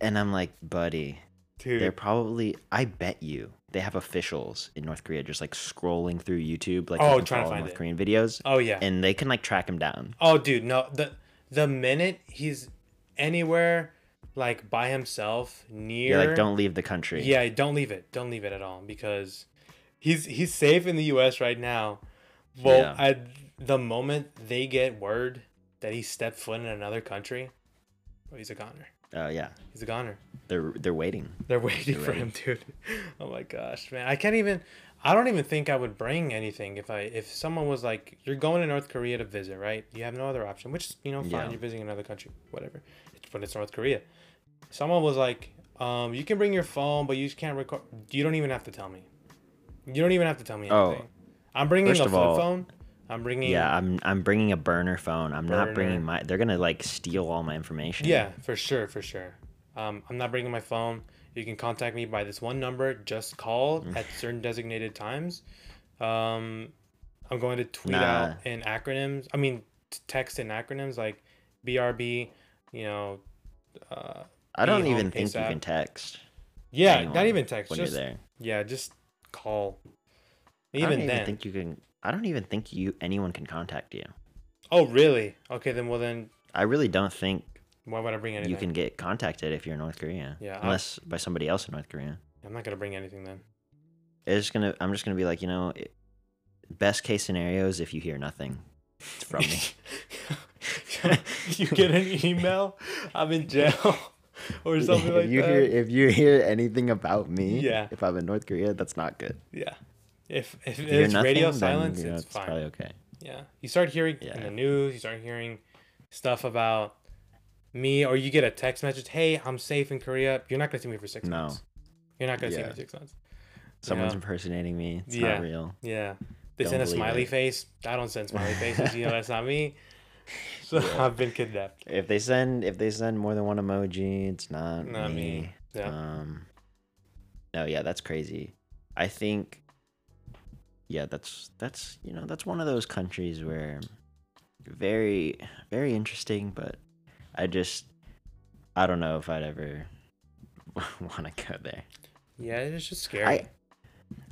And I'm like, buddy, dude. they're probably. I bet you they have officials in North Korea just like scrolling through YouTube, like Oh, trying to find North it. Korean videos, oh yeah. and they can like track him down. Oh, dude, no. The the minute he's anywhere like by himself near Yeah, like don't leave the country. Yeah, don't leave it. Don't leave it at all because he's he's safe in the U.S. right now. Well, Yeah. at the moment they get word that he stepped foot in another country, oh, he's a goner. Uh, yeah, He's a goner. they're they're waiting. They're waiting for ready. him, dude. Oh my gosh, man! I can't even. I don't even think I would bring anything if I if someone was like, "You're going to North Korea to visit, right? You have no other option." Which is, you know, fine. Yeah. You're visiting another country, whatever. It's, but it's North Korea. Someone was like, um, "You can bring your phone, but you just can't record." You don't even have to tell me. You don't even have to tell me Oh, anything. I'm bringing a flip all- phone. I'm bringing. Yeah, I'm I'm bringing a burner phone. I'm not bringing my. They're gonna like steal all my information. Yeah, for sure, for sure. Um, I'm not bringing my phone. You can contact me by this one number. Just call Mm. at certain designated times. Um, I'm going to tweet Nah. out in acronyms. I mean, text in acronyms like BRB. You know, uh, I don't even think you can text yeah, not even text. when Just you're there. yeah, just call. Even I don't even then. think you can. I don't even think you anyone can contact you. Oh, really? Okay, then well then, I really don't think why would I bring anything? you can get contacted if you're in North Korea. Yeah, Unless by somebody else in North Korea. I'm not gonna bring anything then. It's just gonna. I'm just gonna be like, you know, best case scenario is if you hear nothing from me. you get an email, I'm in jail, or something if like you that. hear if you hear anything about me, Yeah. If I'm in North Korea, that's not good. yeah, if if If it's nothing, radio silence, you know, it's it's fine. probably okay. Yeah, you start hearing in the news, you start hearing stuff about me, or you get a text message, "Hey, I'm safe in Korea." You're not gonna see me for six No. months. You're not gonna see me for six months. Someone's Yeah. impersonating me. It's Yeah. not real. Yeah, they Don't send a smiley it. face. I don't send smiley faces. You know that's not me. So Yeah. I've been kidnapped. If they send if they send more than one emoji, it's not, Not me. me. Yeah. Um. No, yeah, that's crazy. I think. Yeah, that's that's you know that's one of those countries where very very interesting, but I just I don't know if I'd ever want to go there. Yeah, it's just scary. I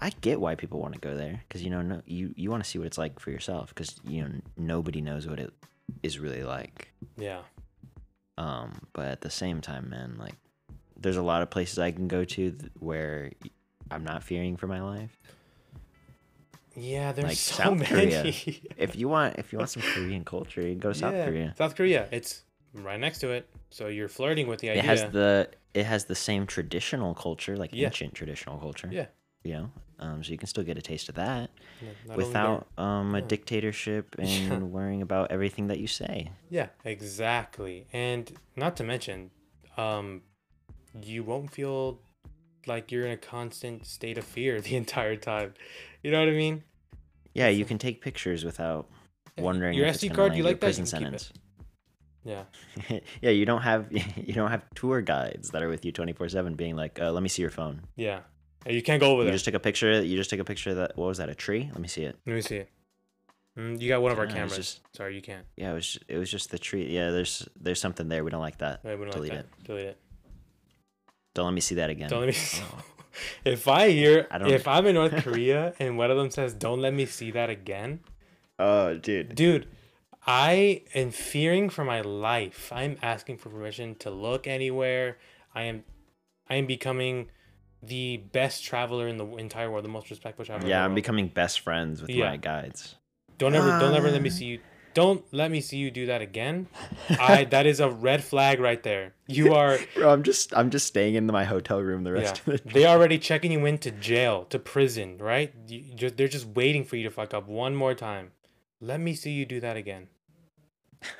I get why people want to go there because you know no, you you want to see what it's like for yourself because you know nobody knows what it is really like. yeah. Um, but at the same time, man, like there's a lot of places I can go to th- where I'm not fearing for my life. Yeah, there's Like so South many. Korea. If you want, if you want some Korean culture, you can go to South Yeah, Korea. South Korea. It's right next to it. So you're flirting with the idea. It has the it has the same traditional culture, like Yeah. ancient traditional culture. Yeah. You know, um, so you can still get a taste of that No, without um a Yeah. dictatorship and worrying about everything that you say. Yeah, exactly. And not to mention, um, you won't feel like you're in a constant state of fear the entire time. You know what I mean? Yeah, you can take pictures without wondering your SD card, you like that, prison can keep it. sentence. Yeah. yeah, you don't have you don't have tour guides that are with you twenty four seven, being like, uh, "Let me see your phone." Yeah. You can't go over You there. You just took a picture. You just took a picture of that. What was that? A tree? Let me see it. Let me see it. Mm, you got one of our cameras. just- Sorry, you can't. Yeah, it was. It was just the tree. Yeah, there's there's something there. We don't like that. We don't like Delete that. Delete it. Don't let me see that again. Don't let me. see. if I hear, I don't- if I'm in North Korea and one of them says, "Don't let me see that again," Oh, dude. dude, I am fearing for my life. I'm asking for permission to look anywhere. I am, I am becoming the best traveler in the entire world, the most respectful traveler. Yeah, I'm world. becoming best friends with Yeah. my guides. Don't ever, don't ever let me Ah. see you. Don't let me see you do that again. I that is a red flag right there. You are Bro, I'm just I'm just staying in my hotel room the yeah. rest of the day. They are already checking you into jail, to prison, right? You just they're just waiting for you to fuck up one more time. Let me see you do that again.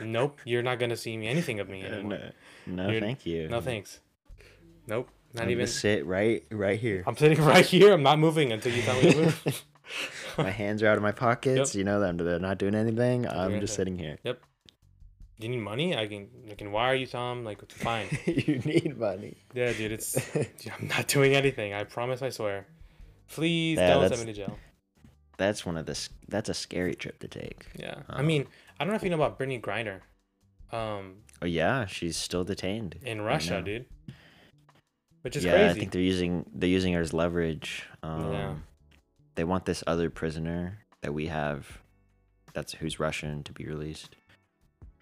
Nope, you're not gonna see me anything of me anymore. No, no thank you. No thanks. Nope, not I'm even. gonna sit right right here. I'm sitting right here. I'm not moving until you tell me to move. my hands are out of my pockets. Yep. You know them. They're not doing anything. I'm just sitting here. yep. Do you need money? I can I can wire you some. Like it's fine. you need money. yeah, dude. It's dude, I'm not doing anything. I promise. I swear. Please Yeah, don't send me to jail. That's one of the. That's a scary trip to take. Yeah. I Um, mean, I don't know if you know about Brittney Griner. Um, Oh yeah, she's still detained in Russia, now. dude. Which is yeah, crazy. I think they're using they're using her as leverage. Um, Yeah. They want this other prisoner that we have, that's who's Russian, to be released.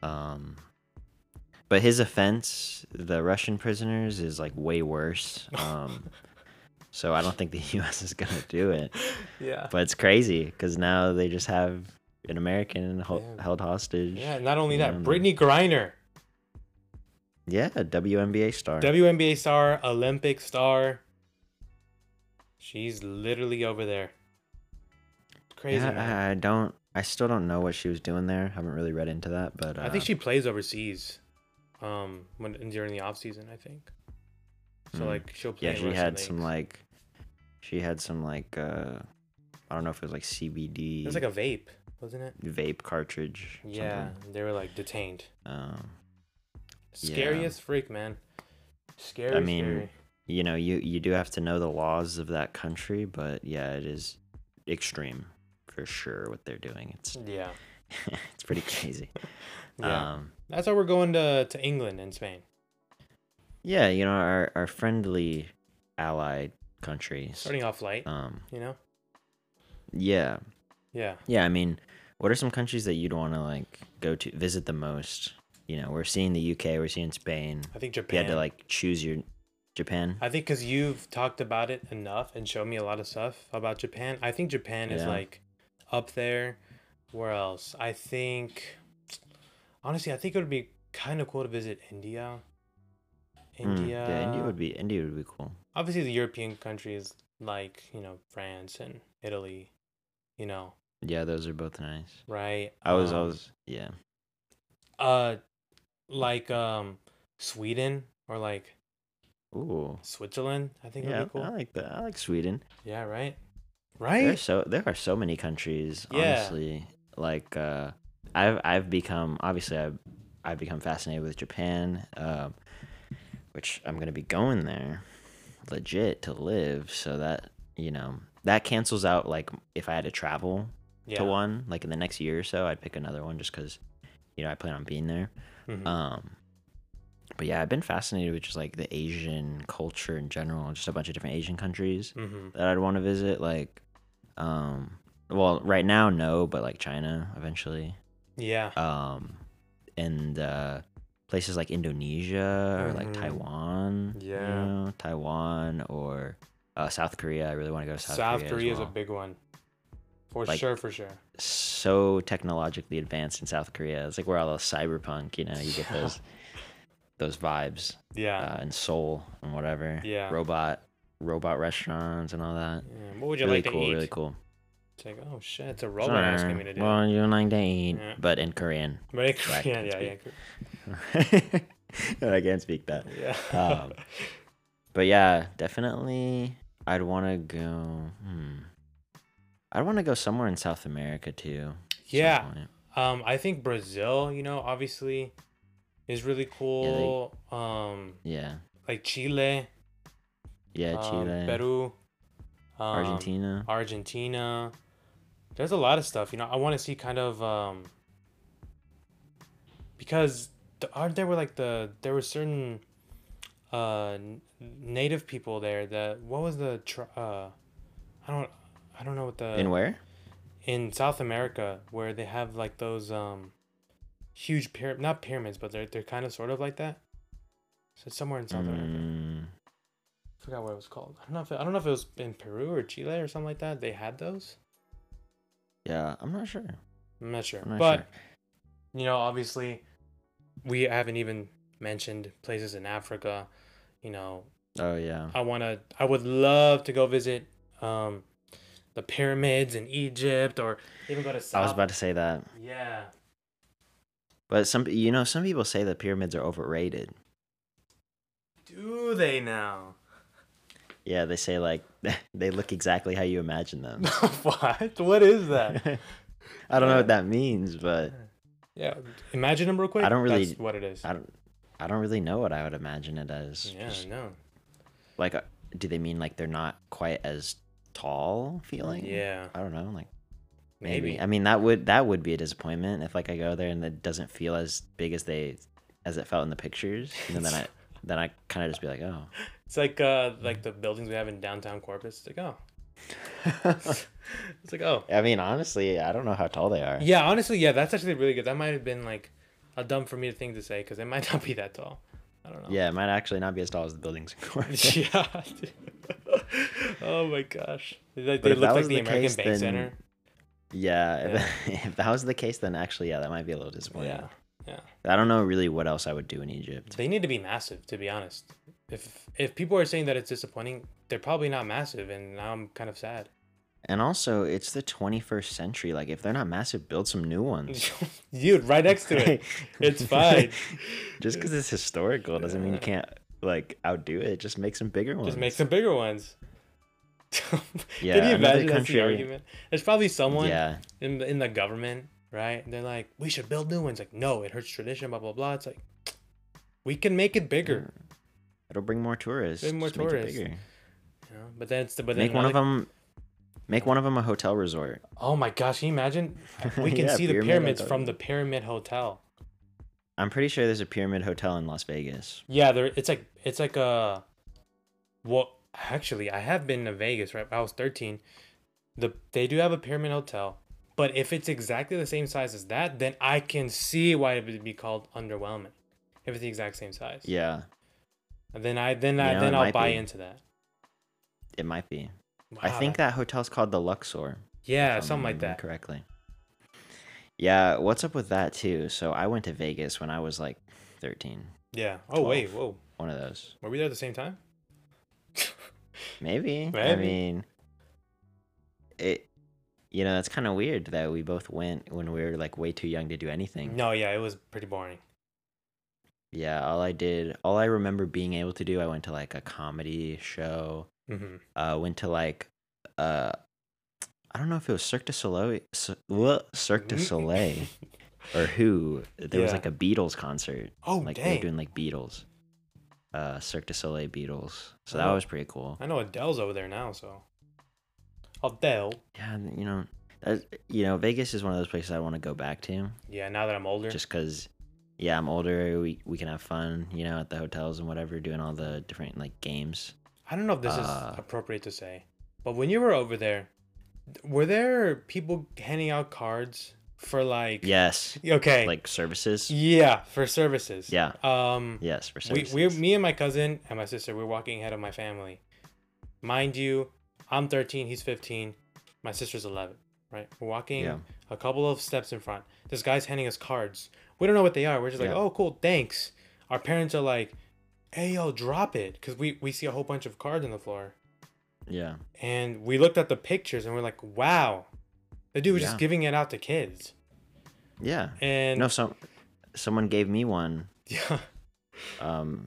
Um, but his offense, the Russian prisoners, is like way worse. Um, so I don't think the U.S. is gonna do it. yeah. But it's crazy because now they just have an American Yeah. held hostage. Yeah. Not only that. Brittney Griner, Yeah, a WNBA star. WNBA star, Olympic star. She's literally over there. Crazy. yeah. I, I don't. I still don't know what she was doing there. Haven't really read into that, but uh, I think she plays overseas. Um, when during the off season, I think. So Mm. like she'll play. Yeah, she had some like, she had some like, uh, I don't know if it was like CBD. It was like a vape, wasn't it? vape cartridge. Yeah, something. they were like detained. Um, Scary Yeah. freak, man. Scary. I mean, scary. you know, you you do have to know the laws of that country, but yeah, it is extreme for sure what they're doing. It's Yeah. it's pretty crazy. Yeah. Um, That's why we're going to to England and Spain. yeah, you know, our our friendly allied countries. Starting off light, Um, you know. yeah, Yeah. Yeah, I mean, what are some countries that you'd want to like go to visit the most? You know, we're seeing the UK, we're seeing Spain. I think Japan. You had to like choose your Japan. I think because you've talked about it enough and showed me a lot of stuff about Japan. I think Japan is like up there. Where else? I think. Honestly, I think it would be kind of cool to visit India. Mm, India. yeah, India would be India would be cool. obviously the European countries like you know France and Italy, you know, Yeah, those are both nice. right? I was, I Um, was, yeah. uh, like um, Sweden or like Ooh, Switzerland. I think yeah, would be cool. I like that. I like Sweden. yeah, right, right. so there are so many countries. Yeah. Honestly, like uh, I've I've become obviously I've I've become fascinated with Japan, um, which I'm gonna be going there, legit to live. So that you know that cancels out like if I had to travel Yeah. to one like in the next year or so, I'd pick another one just because you know I plan on being there. Mhm. Um, but yeah, I've been fascinated with just like the Asian culture in general, and just a bunch of different Asian countries Mhm. that I'd want to visit. Like, um, well, right now, no, but like China eventually. Yeah. Um, and uh, places like Indonesia or like Mhm. Taiwan. you Yeah. know, Taiwan or uh, South Korea. I really want to go to South, South, Korea. Korea as is a big one. For Like- sure, for sure. so technologically advanced in South Korea. It's like where all the cyberpunk, you know, you get those those vibes. Yeah. uh, and Seoul and whatever. Yeah. Robot, robot restaurants and all that. Yeah, What would you really like to cool, eat? really cool. It's like, oh shit, it's a robot asking me to do. Well, you like to eat, Yeah. but in Korean. but it, I yeah, can yeah, yeah, I can't speak that. yeah. Um, But yeah, definitely, I'd want to go. Hmm. I'd want to go somewhere in South America too. Yeah. Um, I think Brazil, you know, obviously, is really cool. um, Yeah. like Chile, Yeah. um, Chile. Peru, um, Argentina. Argentina. There's a lot of stuff, you know. I want to see kind of um, because the, aren't there were like the there were certain uh native people there that what was the uh I don't I don't know what the in where? in South America where they have like those um huge pyra- not pyramids but they're they're kind of sort of like that. So it's somewhere in South America. Mm, I forgot what it was called. I don't know if it, I don't know if it was in Peru or Chile or something like that. They had those. yeah, I'm not sure. I'm not sure. I'm not but sure. you know, obviously we haven't even mentioned places in Africa. You know, Oh yeah. I want to I would love to go visit um the pyramids in Egypt or even go to South I was about to say that. Yeah. But some, you know, some people say the pyramids are overrated. Do they now? Yeah, they say like they look exactly how you imagine them. what? What is that? I don't know what that means, but Yeah, imagine them real quick. I don't really- That's what it is. I don't. I don't really know what I would imagine it as. Yeah, Just, no. like, uh, do they mean like they're not quite as tall feeling? Yeah, I don't know. Like maybe. maybe. I mean, that would that would be a disappointment if like I go there and it doesn't feel as big as they as it felt in the pictures. And then I then I kind of just be like, oh. It's like uh like the buildings we have in downtown Corpus. It's like oh, it's like oh. I mean, honestly, I don't know how tall they are. Yeah, honestly, yeah, that's actually really good. That might have been like a dumb for me to think to say because it might not be that tall. I don't know. Yeah, it might actually not be as tall as the buildings in Corpus. yeah. oh my gosh. They, they look like the the American case, Bank then- Center. Yeah, if, if that was the case, then actually, yeah, that might be a little disappointing. Yeah. Yeah. I don't know really what else I would do in Egypt. They need to be massive, to be honest. If if people are saying that it's disappointing, they're probably not massive, and now I'm kind of sad. And also, it's the 21st century. Like, if they're not massive, build some new ones. Dude, right next to it. It's fine. Just because it's historical doesn't mean you can't like outdo it. Just make some bigger ones. Just make some bigger ones. Yeah, Can you imagine that's the country- argument? There's probably someone Yeah, in the, in the government, right? And they're like, we should build new ones. Like, no, it hurts tradition, blah blah blah. It's like, we can make it bigger, mm. it'll bring more tourists. Bring more Just make it tourists. bigger. you know. But then it's the but then Make one of them. Make one of them a hotel resort. Oh my gosh, can you imagine? We can Yeah, see the pyramid pyramids hotel. from the Pyramid Hotel. I'm pretty sure there's a pyramid hotel in Las Vegas. Yeah, there. It's like it's like a. Well, actually, I have been to Vegas. Right, I was thirteen. The they do have a Pyramid Hotel, but if it's exactly the same size as that, then I can see why it would be called underwhelming. If it's the exact same size, Yeah, And then I then I know, then I'll buy be. into that. it might be. I think that hotel's called the Luxor. yeah, something like that. Correctly. Yeah, what's up with that too? So I went to Vegas when I was like 13. Yeah. Oh wait, whoa, One of those. were we there at the same time? Maybe. I mean, it. You know, that's kind of weird that we both went when we were like way too young to do anything. No, yeah, it was pretty boring. Yeah, all I did, all I remember being able to do, I went to like a comedy show. Hmm Uh, went to like, uh, I don't know if it was Cirque du Soleil? Cirque du Soleil, or who. There was like a Beatles concert. Oh like they were doing like Beatles, uh, Cirque du Soleil Beatles. So that Oh. was pretty cool. I know Adele's over there now, so. Adele. Yeah, you know, that, you know, Vegas is one of those places I want to go back to, Yeah, now that I'm older. just because. Yeah, I'm older. We we can have fun, you know, at the hotels and whatever, doing all the different like games. I don't know if this Uh, is appropriate to say, but when you were over there, were there people handing out cards for like? Yes, Okay. like services. yeah, for services. Yeah. Um. Yes, for We, services. we, me and my cousin and my sister, we're walking ahead of my family. Mind you, I'm 13, he's 15, my sister's 11, right? We're walking Yeah. a couple of steps in front. This guy's handing us cards. We don't know what they are. We're just like, oh, cool, thanks. Our parents are like, hey, yo, drop it. Because we, we see a whole bunch of cards on the floor. Yeah. And we looked at the pictures and we're like, wow. The dude was just giving it out to kids. Yeah. And No, some someone gave me one, yeah. um,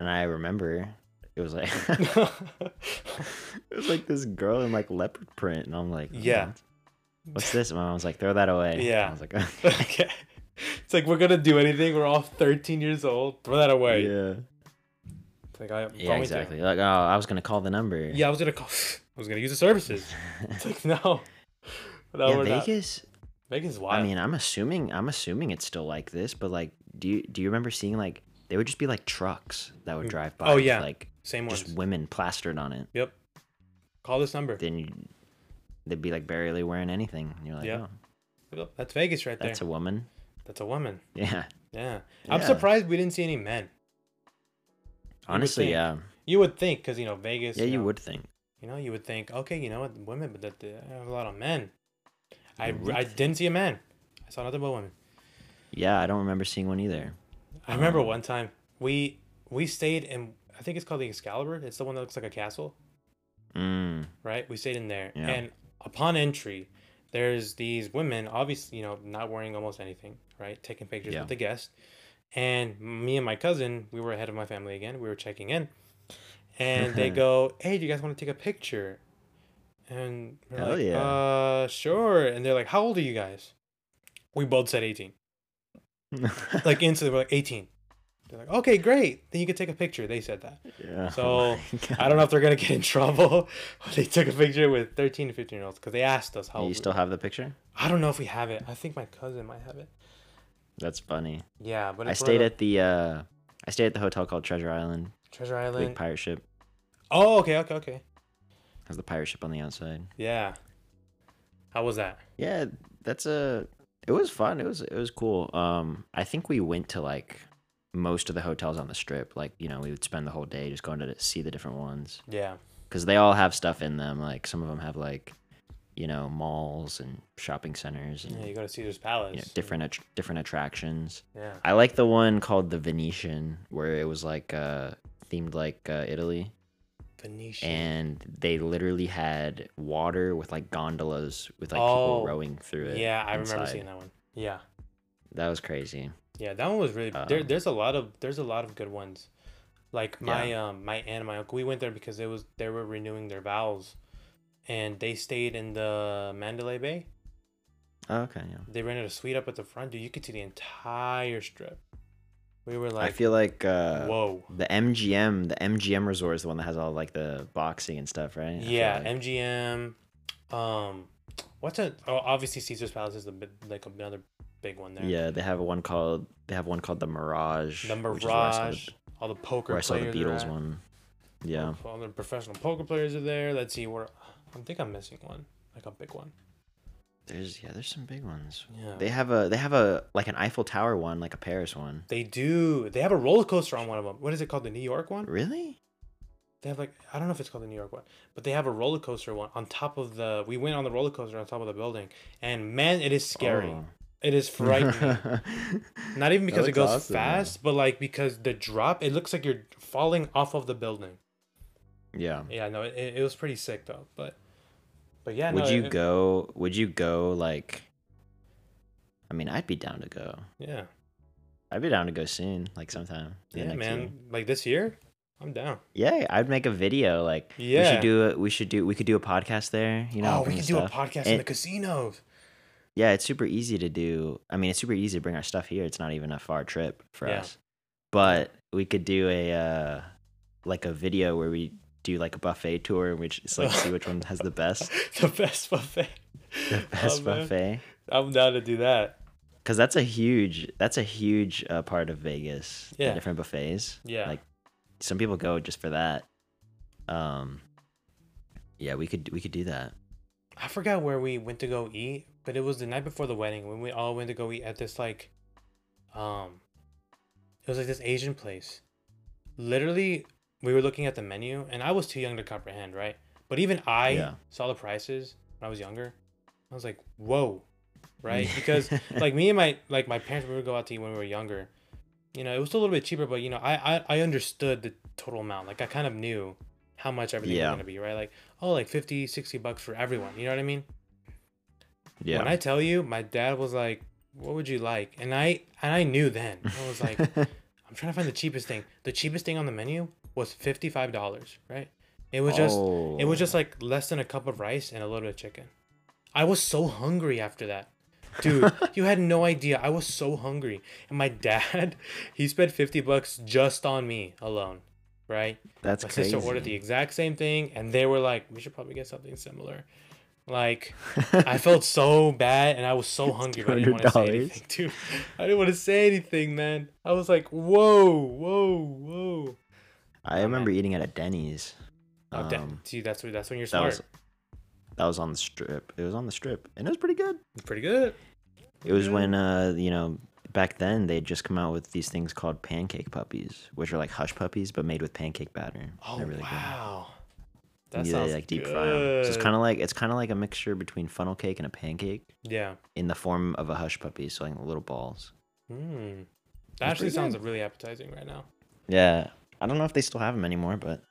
and I remember it was like it was like this girl in like leopard print, and I'm like, oh, Yeah. what's- this? And I was like, throw that away. Yeah. I was like, okay. It's like we're gonna do anything. We're all 13 years old. Throw that away. yeah. Like, I, Yeah, to. exactly. Like, oh, I was gonna call the number. Yeah, I was gonna call. I was gonna use the services. It's like no, no, yeah, we're not. Vegas. Vegas is wild. I mean, I'm assuming I'm assuming it's still like this, but like, do you do you remember seeing like they would just be like trucks that would mm. drive oh, by? Oh, yeah. like same ones. just women plastered on it. Yep. Call this number. Then you, they'd be like barely wearing anything. And you're like, Yeah. oh, That's Vegas right there. that's a woman. That's a woman. Yeah. Yeah. I'm Yeah. surprised we didn't see any men. Honestly, think. yeah. You would think, because you know Vegas. Yeah, you know, would think. You know, you would think, okay, you know what, women, but that they have a lot of men. I You I didn't see a man. I saw nothing but women. Yeah, I don't remember seeing one either. I remember Um, one time we we stayed in I think it's called the Excalibur. It's the one that looks like a castle, Mm. right? We stayed in there, Yeah. and upon entry, there's these women, obviously, you know, not wearing almost anything, right? Taking pictures Yeah. with the guest, and me and my cousin, we were ahead of my family again. We were checking in, and they go, "Hey, do you guys want to take a picture?" And we're Hell like, yeah. "Uh, sure." And they're like, "How old are you guys?" We both said eighteen. like instantly we're like 18. They're like, okay, great. Then you can take a picture. They said that. Yeah. So Oh I don't know if they're gonna get in trouble. they took a picture with 13 to 15 year olds because they asked us how. You still we have the picture? I don't know if we have it. I think my cousin might have it. That's funny. Yeah, but I stayed at the uh I stayed at the hotel called Treasure Island. Treasure Big Island. pirate ship. Oh, okay, okay, okay. Has the pirate ship on the outside. Yeah. How was that? Yeah, that's a. It was fun. It was it was cool. Um, I think we went to like most of the hotels on the strip. Like you know, we would spend the whole day just going to see the different ones Yeah. because they all have stuff in them. Like some of them have like, you know, malls and shopping centers and Yeah, you go to Caesar's Palace. you know, different att- different attractions. Yeah. I like the one called the Venetian, where it was like uh themed like uh, Italy, Venetian. and they literally had water with like gondolas with like Oh, people rowing through it. yeah, I remember seeing that one. Yeah. That was crazy. Yeah, that one was really there. Um, There's a lot of there's a lot of good ones. Like my um my aunt and my uncle, we went there because it was they were renewing their vows, and they stayed in the Mandalay Bay. Oh, okay, yeah. They rented a suite up at the front, dude. You could see the entire strip. We were like, I feel like uh, whoa. the MGM, the MGM resort is the one that has all like the boxing and stuff, right? I Yeah, like- MGM. Um, what's a? Oh, obviously Caesar's Palace is the like another big one there. yeah. They have one called they have one called the Mirage. The which is where I saw the- Mirage. All the poker Where I saw the Beatles one. Yeah. All the professional poker players are there. Let's see where. I think I'm missing one, like a big one. There's yeah, there's some big ones. Yeah. They have a they have a like an Eiffel Tower one, like a Paris one. They do. They have a roller coaster on one of them. What is it called? The New York one? Really? They have like I don't know if it's called the New York one, but they have a roller coaster one on top of the. We went on the roller coaster on top of the building, and man, it is scary. Oh. It is frightening. Not even because it goes awesome, fast, but like because the drop, it looks like you're falling off of the building. yeah. Yeah, no, it, it was pretty sick though. But but yeah, Would no, you it- go? Would you go like? I mean, I'd be down to go. Yeah, I'd be down to go soon, like sometime. yeah, man. year. Like this year, I'm down. Yeah, I'd make a video. Like, we Yeah. should do it. We should do. We could do a podcast there. You know, oh, we could do a stuff. podcast in the casinos. Yeah, it's super easy to do. I mean, it's super easy to bring our stuff here. It's not even a far trip for Yeah. us. But we could do a uh like a video where we do like a buffet tour and we just like see which one has the best the best buffet. the best Oh, buffet. I'm down to do that. Cause that's a huge that's a huge uh, part of Vegas. the Yeah. different buffets. Yeah. like some people go just for that. Um, yeah, we could we could do that. I forgot where we went to go eat, but it was the night before the wedding when we all went to go eat at this like, um, it was like this Asian place. Literally, we were looking at the menu, and I was too young to comprehend, right? But even I Yeah. saw the prices when I was younger. I was like, whoa, right? Because like me and my like my parents we would go out to eat when we were younger. You know, it was a little bit cheaper, but you know, I I, I understood the total amount. Like I kind of knew how much everything Yeah. was gonna be, right? Like, oh, like 50, 60 bucks for everyone. You know what I mean? yeah, When I tell you, my dad was like, "What would you like?" And I and I knew then. I was like, "I'm trying to find the cheapest thing." The cheapest thing on the menu was fifty five dollars. Right? It was just it was Oh. just like less than a cup of rice and a little bit of chicken. I was so hungry after that. Dude, you had no idea. I was so hungry. And my dad, he spent 50 bucks just on me alone, right? that's My crazy. sister ordered the exact same thing, and they were like, "We should probably get something similar." Like, I felt so bad, and I was so hungry, I didn't want to say anything, dude. I didn't want to say anything, man. I was like, "Whoa, whoa, whoa!" I remember eating at a Denny's. Oh, Um, see, that's when that's when you're that smart. was that was on the strip. It was on the strip, and it was pretty good. Pretty good. It was Yeah. when uh you know back then they'd just come out with these things called pancake puppies, which are like hush puppies but made with pancake batter. Oh They're really wow, good. that Yeah, sounds they, like deep good. fry 'em. So it's kind of like it's kind of like a mixture between funnel cake and a pancake yeah. in the form of a hush puppy, so like little balls. Mm. That actually sounds good. really appetizing right now. Yeah, I don't know if they still have them anymore, but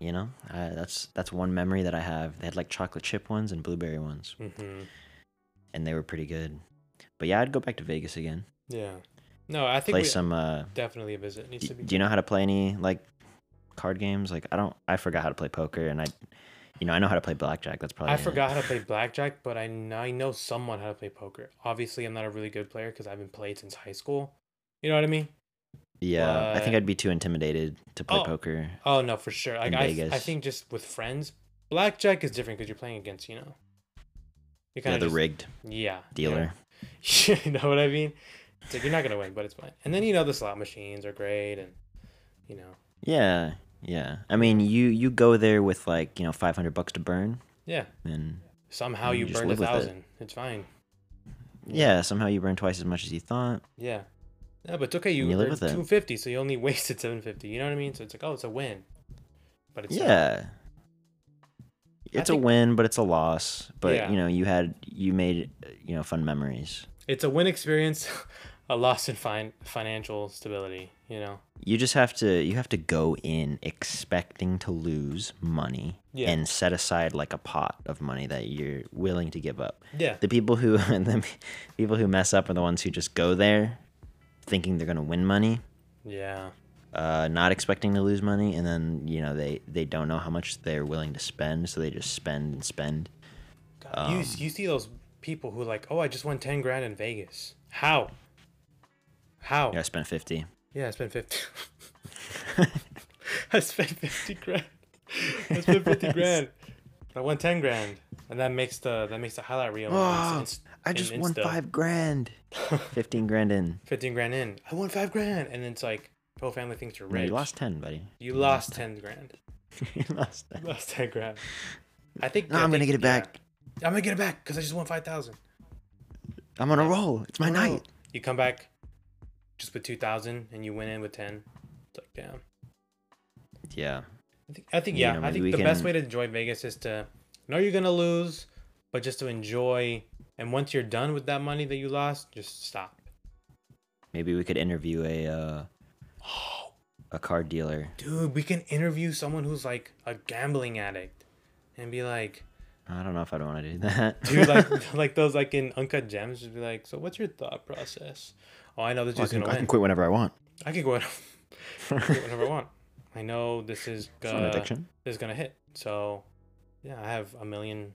you know, I, that's that's one memory that I have. They had like chocolate chip ones and blueberry ones, hmm and they were pretty good. But yeah, I'd go back to Vegas again. Yeah. No, I think Play we, some. Uh, definitely a visit needs do, to be. do you know how to play any like card games? Like I don't. I forgot how to play poker, and I, you know, I know how to play blackjack. That's probably. I it. forgot how to play blackjack, but I know, I know somewhat how to play poker. Obviously, I'm not a really good player because I haven't played since high school. You know what I mean? Yeah, I think I'd be too intimidated to play Oh, poker. Oh no, for sure. Like I, Vegas. I think just with friends, blackjack is different because you're playing against you know. You kind Yeah, the rigged yeah dealer. Yeah. you know what I mean? It's like you're not gonna win, but it's fine. And then you know the slot machines are great, and you know, Yeah, yeah. I mean, you you go there with like you know 500 bucks to burn, yeah. and Somehow You you, just burned a with it. thousand. It's fine. yeah, somehow you burn twice as much as you thought. Yeah. Yeah, but it's okay. You, you live with it. 250, so you only wasted 750. You know what I mean? So it's like, oh, it's a win. But it's not. yeah. It's a win, but it's a loss. But Yeah. you know, you had you made uh, you know fun memories. It's a win experience, a loss in fin- financial stability. You know. You just have to you have to go in expecting to lose money Yeah. and set aside like a pot of money that you're willing to give up. Yeah. The people who and the people who mess up are the ones who just go there thinking they're gonna win money, Yeah. uh, not expecting to lose money, and then you know they they don't know how much they're willing to spend, so they just spend and spend. God, you Um, you see those people who like, oh, I just won 10 grand in Vegas. How? How? Yeah, I spent fifty. Yeah, I spent 50. I spent 50 grand. I spent 50 grand. I won 10 grand. And that makes the that makes the highlight reel. Oh, I in just won Insta. five grand. Fifteen grand in. 15 grand in. I won 5 grand. And it's like, whole family thinks you're No, rich. you lost ten, buddy. You lost 10 grand. you lost You ten. lost 10 grand. I think No, I I'm gonna get it yeah. back. I'm gonna get it back because I just won 5,000. I'm on a roll. It's my Oh, night. You come back just with 2,000 and you win in with 10. It's like, damn. Yeah. I think, I think You yeah. know, I think the best way to enjoy Vegas is to know you're gonna lose, but just to enjoy. And once you're done with that money that you lost, just stop. Maybe we could interview a uh, a car dealer. Dude, we can interview someone who's like a gambling addict, and be like, I don't know if I'd want to do that. dude, like like those like in Uncut Gems, just be like, so what's your thought process? Oh, I know this Well, I can, gonna I win. can quit whenever I want. I can quit whenever I want. I know this is It's not an uh, addiction. is gonna hit. So, yeah, I have a million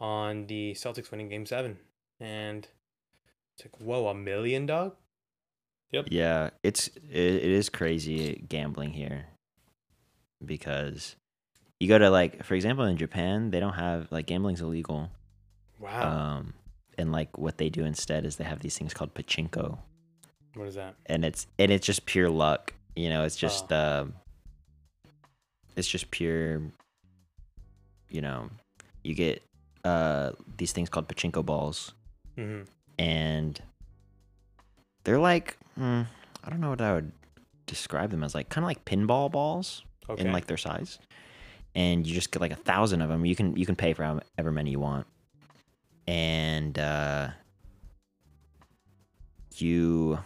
on the Celtics winning Game Seven, and it's like, whoa, a million, dog. Yep. Yeah, it's it, it is crazy gambling here because you go to like for example in Japan they don't have like gambling's illegal. Wow, Um and like what they do instead is they have these things called pachinko what is that? and it's and it's just pure luck. You know, it's just Oh. um it's just pure you know, you get uh these things called pachinko balls. Hmm and they're like mm, I don't know what I would describe them as like kind of like pinball balls Okay. in like their size, and you just get like a thousand of them. You can you can pay for however many you want, and uh, you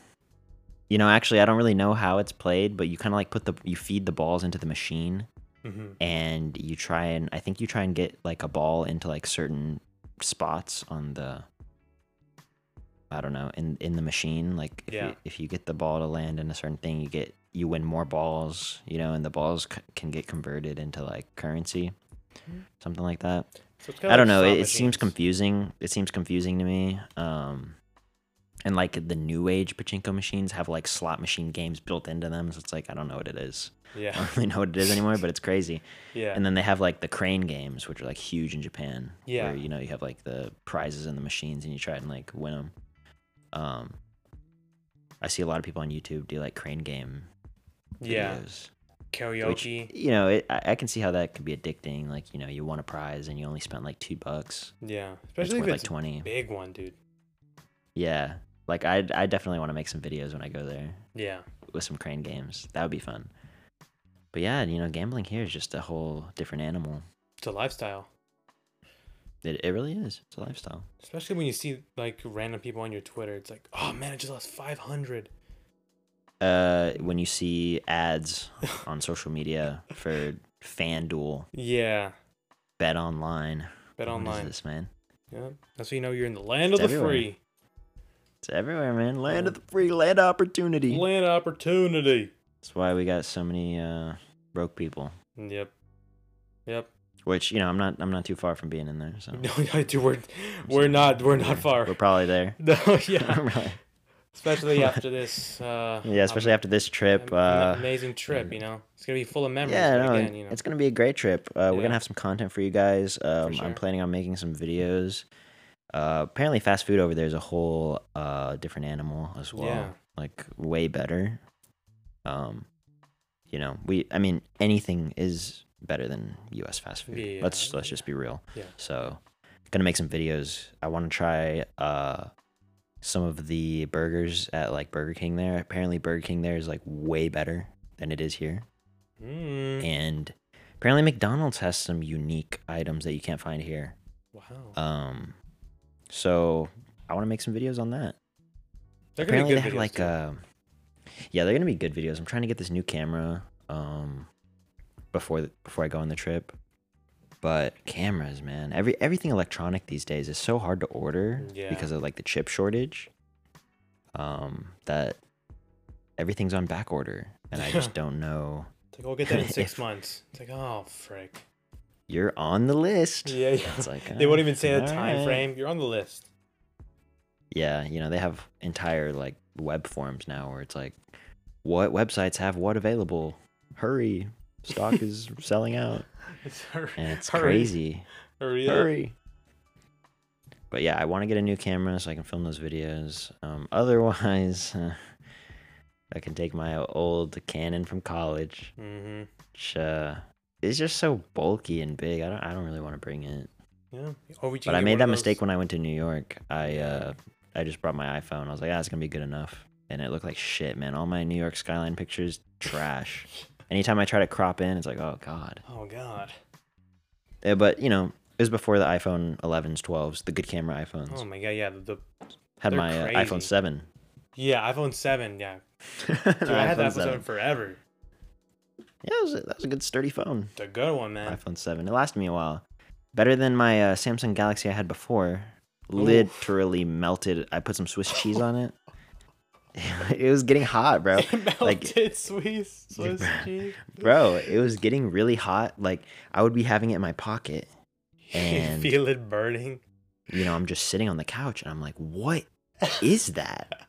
you know actually I don't really know how it's played, but you kind of like put the you feed the balls into the machine hmm and you try and I think you try and get like a ball into like certain spots on the I don't know in in the machine like if Yeah. you, if you get the ball to land in a certain thing you get you win more balls you know and the balls c- can get converted into like currency Mhm. something like that So it's I don't like know it, it seems confusing it seems confusing to me um and like the new age pachinko machines have like slot machine games built into them so it's like I don't know what it is I Yeah, don't really know what it is anymore but it's crazy yeah, and then they have like the crane games, which are like huge in Japan. Yeah. Where you know you have like the prizes in the machines, and you try and like win them. Um, I see a lot of people on YouTube do like crane game yeah. videos. Karaoke. Which, you know, it, I, I can see how that could be addicting. Like you know, you won a prize and you only spent like two bucks. yeah, It's especially if worth it's like twenty. big one, dude. Yeah. Like I, I definitely want to make some videos when I go there Yeah, with some crane games. That would be fun. But yeah, you know, gambling here is just a whole different animal. it's a lifestyle. It, it really is. It's a lifestyle. Especially when you see like random people on your Twitter, it's like, oh man, I just lost five hundred. uh when you see ads on social media for FanDuel, Yeah, Bet Online. bet What is online. this, man? Yeah, that's how you know you're in the land of the everywhere. free, It's everywhere, man. Land of the free, land of opportunity. land of opportunity. That's why we got so many uh broke people. Yep, yep. Which, you know, I'm not I'm not too far from being in there, so No, no, dude, we're we're not we're not far. We're probably there. No, yeah. Right. especially after this. Uh, Yeah, especially after this trip. Uh, amazing trip. You know, it's gonna be full of memories. yeah, no, again, you know, it's gonna be a great trip. Uh, We're gonna have some content for you guys. Um, sure. I'm planning on making some videos. Uh, apparently, fast food over there is a whole uh, different animal as well. Yeah. Like way better. Um, you know, we. I mean, anything is better than U.S. fast food. Yeah, let's let's just be real. Yeah. So, gonna make some videos. I want to try uh some of the burgers at like Burger King there. Apparently, Burger King there is like way better than it is here, Mm, and apparently McDonald's has some unique items that you can't find here. wow. Um, so I want to make some videos on that. They're apparently, be they good have videos, like too. uh, yeah, they're gonna be good videos. I'm trying to get this new camera um before the, before I go on the trip. But cameras, man, every everything electronic these days is so hard to order Yeah. because of like the chip shortage. Um, that everything's on back order, and I just don't know. It's like, we'll get that in six if- months. It's like, oh frick. You're on the list. Yeah, yeah. It's like They won't uh, even say the time right. frame. You're on the list. Yeah, you know, they have entire like web forms now where it's like what websites have what available. Hurry. Stock is selling out. It's hurry, And it's hurry, crazy. Hurry, up. Hurry. But yeah, I want to get a new camera so I can film those videos. Um, otherwise, I can take my old Canon from college, Mm-hmm. which uh, is just so bulky and big. I don't, I don't really want to bring it. Yeah. Or we But I made that mistake when I went to New York. I uh, I just brought my iPhone. I was like, ah, it's gonna be good enough, and it looked like shit, man. All my New York skyline pictures, trash. Anytime I try to crop in, it's like, oh god. Oh God. Yeah, but you know, it was before the iPhone 11s, 12s, the good camera iPhones. Oh my God. Yeah. The, the Had my uh, iPhone 7. yeah iPhone seven. Yeah. Dude, I had that iPhone seven forever. Yeah, that was, a, that was a good sturdy phone. The good one, man. iPhone 7. It lasted me a while. Better than my uh, Samsung Galaxy I had before. Literally melted. I put some Swiss cheese on it. it was getting hot, bro. Melted Like- Swiss Swiss cheese. Bro, it was getting really hot. Like I would be having it in my pocket, You and feel it burning. you know, I'm just sitting on the couch, and I'm like, "What is that?"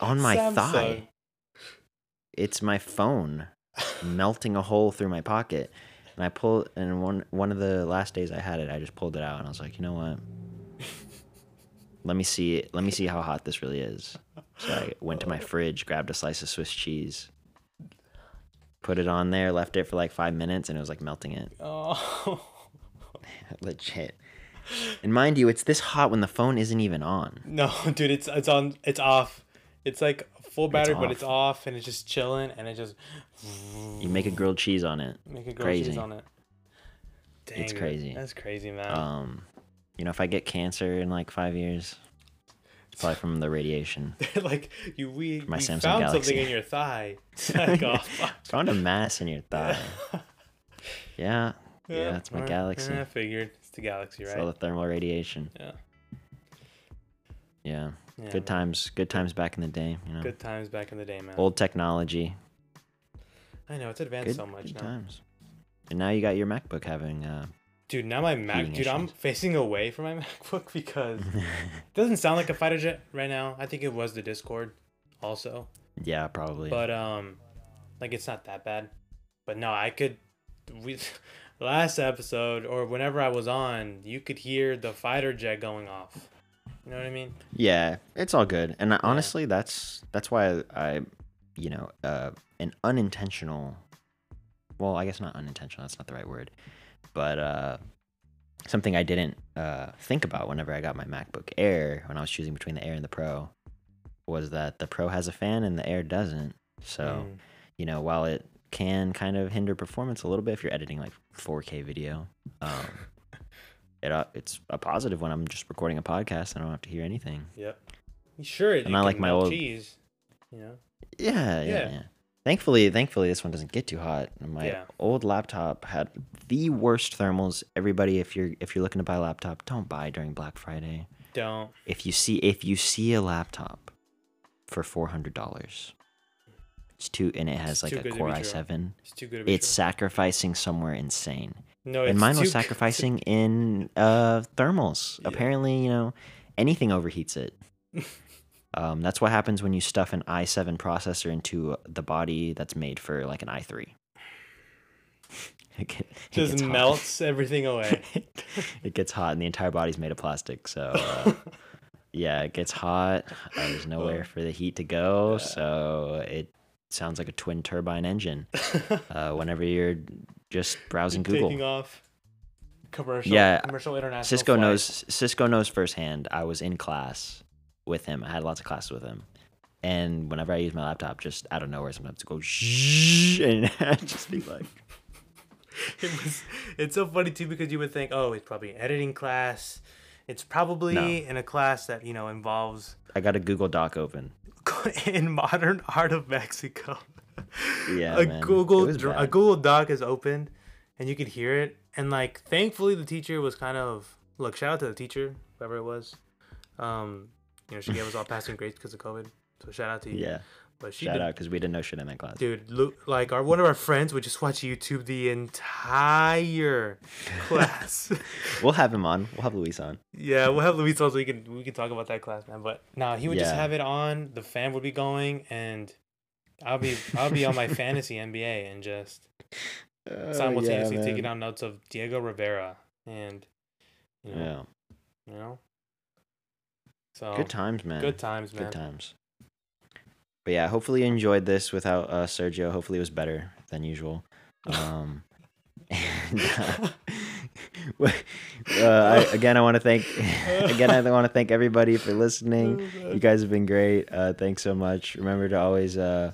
On my Samsung. thigh. It's my phone melting a hole through my pocket. And I pulled, and one one of the last days I had it, I just pulled it out, and I was like, you know what? Let me see it. Let me see how hot this really is. So I went to my fridge, grabbed a slice of Swiss cheese, put it on there, left it for like five minutes, and it was like melting it. Oh. Legit. And mind you, it's this hot when the phone isn't even on. No, dude, it's it's on. It's off. It's like full battery, but it's off, and it's just chilling, and it just You make a grilled cheese on it. make a grilled crazy. cheese on it. Dang, It's crazy. That's crazy, man. Um, you know, if I get cancer in like five years, it's probably from the radiation. like you, we, My we Samsung found Galaxy. something in your thigh. It's like, oh. Found a mass in your thigh. Yeah, yeah, it's my alright. galaxy. Yeah, I figured it's the galaxy, It's right? all the thermal radiation. Yeah. Yeah, Yeah, good times. Good times back in the day. You know, Good times back in the day, man. old technology. I know it's advanced Good, so much now. good now, times. And now you got your MacBook having. Uh, dude. Now my Mac, dude, I'm facing away from my MacBook because it doesn't sound like a fighter jet right now. I think it was the Discord, also. yeah, probably. but um like it's not that bad but no i could we last episode or whenever i was on you could hear the fighter jet going off you know what i mean Yeah, it's all good. And I- honestly, that's that's why I, you know, uh, an unintentional. Well, I guess not unintentional. That's not the right word, but uh, something I didn't uh, think about whenever I got my MacBook Air when I was choosing between the Air and the Pro was that the Pro has a fan and the Air doesn't. So Mm. you know, while it can kind of hinder performance a little bit if you're editing like 4K video, um, it uh, it's a positive when I'm just recording a podcast. And I don't have to hear anything. yep sure And I like my old- cheese you know Yeah, yeah, Yeah. yeah. Thankfully, thankfully, this one doesn't get too hot. My Yeah. old laptop had the worst thermals. Everybody, if you're if you're looking to buy a laptop, don't buy during Black Friday. don't If you see if you see a laptop for four hundred dollars, it's too and it has It's like a Core i7. it's too good It's true. sacrificing somewhere insane. No and mine was sacrificing in uh thermals. Yeah. Apparently, you know, anything overheats it. Um, that's what happens when you stuff an i7 processor into the body that's made for like an i3. It, get- it Just hot. melts everything away. it gets hot, and the entire body's made of plastic. So, uh, yeah, it gets hot. Uh, there's nowhere for the heat to go, so it sounds like a twin turbine engine. Uh, whenever you're just browsing Google, Taking off. Commercial. Yeah, Commercial international. Cisco flight. knows. Cisco knows firsthand. I was in class with him. I had lots of classes with him, and whenever I use my laptop, just out of nowhere, sometimes it go shh, and I'd just be like, it was it's so funny too because you would think oh it's probably an editing class it's probably No. in a class that you know involves I got a Google Doc open. in modern art of mexico Yeah, a man. Google a google doc is opened and you could hear it and like thankfully the teacher was kind of look shout out to the teacher whoever it was um you know she gave us all passing grades because of covid so shout out to you Yeah, but she shout did, out because we didn't know shit in that class. Dude, look, like our one of our friends would just watch YouTube the entire class. We'll have him on. We'll have Luis on. yeah, we'll have Luis on so we can we can talk about that class, man. But nah, he would just have it on. The fan would be going, and I'll be I'll be on my fantasy NBA and just Oh, simultaneously taking down notes of Diego Rivera and you know, Yeah, you know. So good times, man. Oh, good times, man. Good times. But yeah, hopefully you enjoyed this without uh, Sergio. Hopefully it was better than usual. Um, and, uh, uh, I, again, I want to thank again I want to thank everybody for listening. You guys have been great. Uh, thanks so much. Remember to always uh,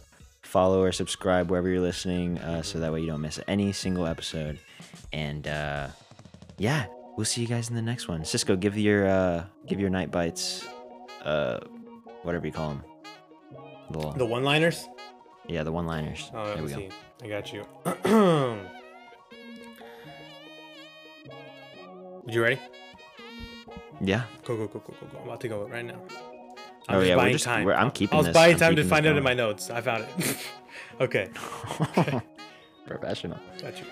follow or subscribe wherever you're listening, uh, so that way you don't miss any single episode. And uh, yeah, we'll see you guys in the next one. Cisco, give your uh, give your night bites, uh, whatever you call them. Little, The one-liners. yeah, the one-liners. Oh, there we go. see. I got you. you ready? Yeah. Go, go, go, go, go, go. I'm about to go right now. Oh, just yeah, we're buying just- we're- I'm keeping I was this- buying I'm time to find out in my notes. I found it. okay, Professional. got you.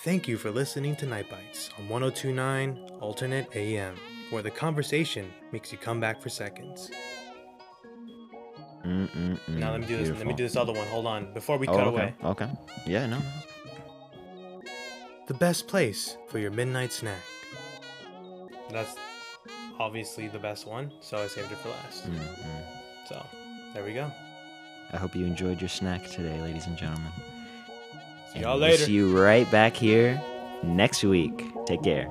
Thank you for listening to Night Bites on 1029 Alternate AM, where the conversation makes you come back for seconds. Mm-mm-mm. Now let me do this. Let me do this other one. Hold on. Before we Oh, cut okay. away. Okay. Yeah. No. no. The best place for your midnight snack. That's obviously the best one, so I saved it for last. Mhm. So, there we go. I hope you enjoyed your snack today, ladies and gentlemen. See y'all we'll later. see you right back here next week. Take care.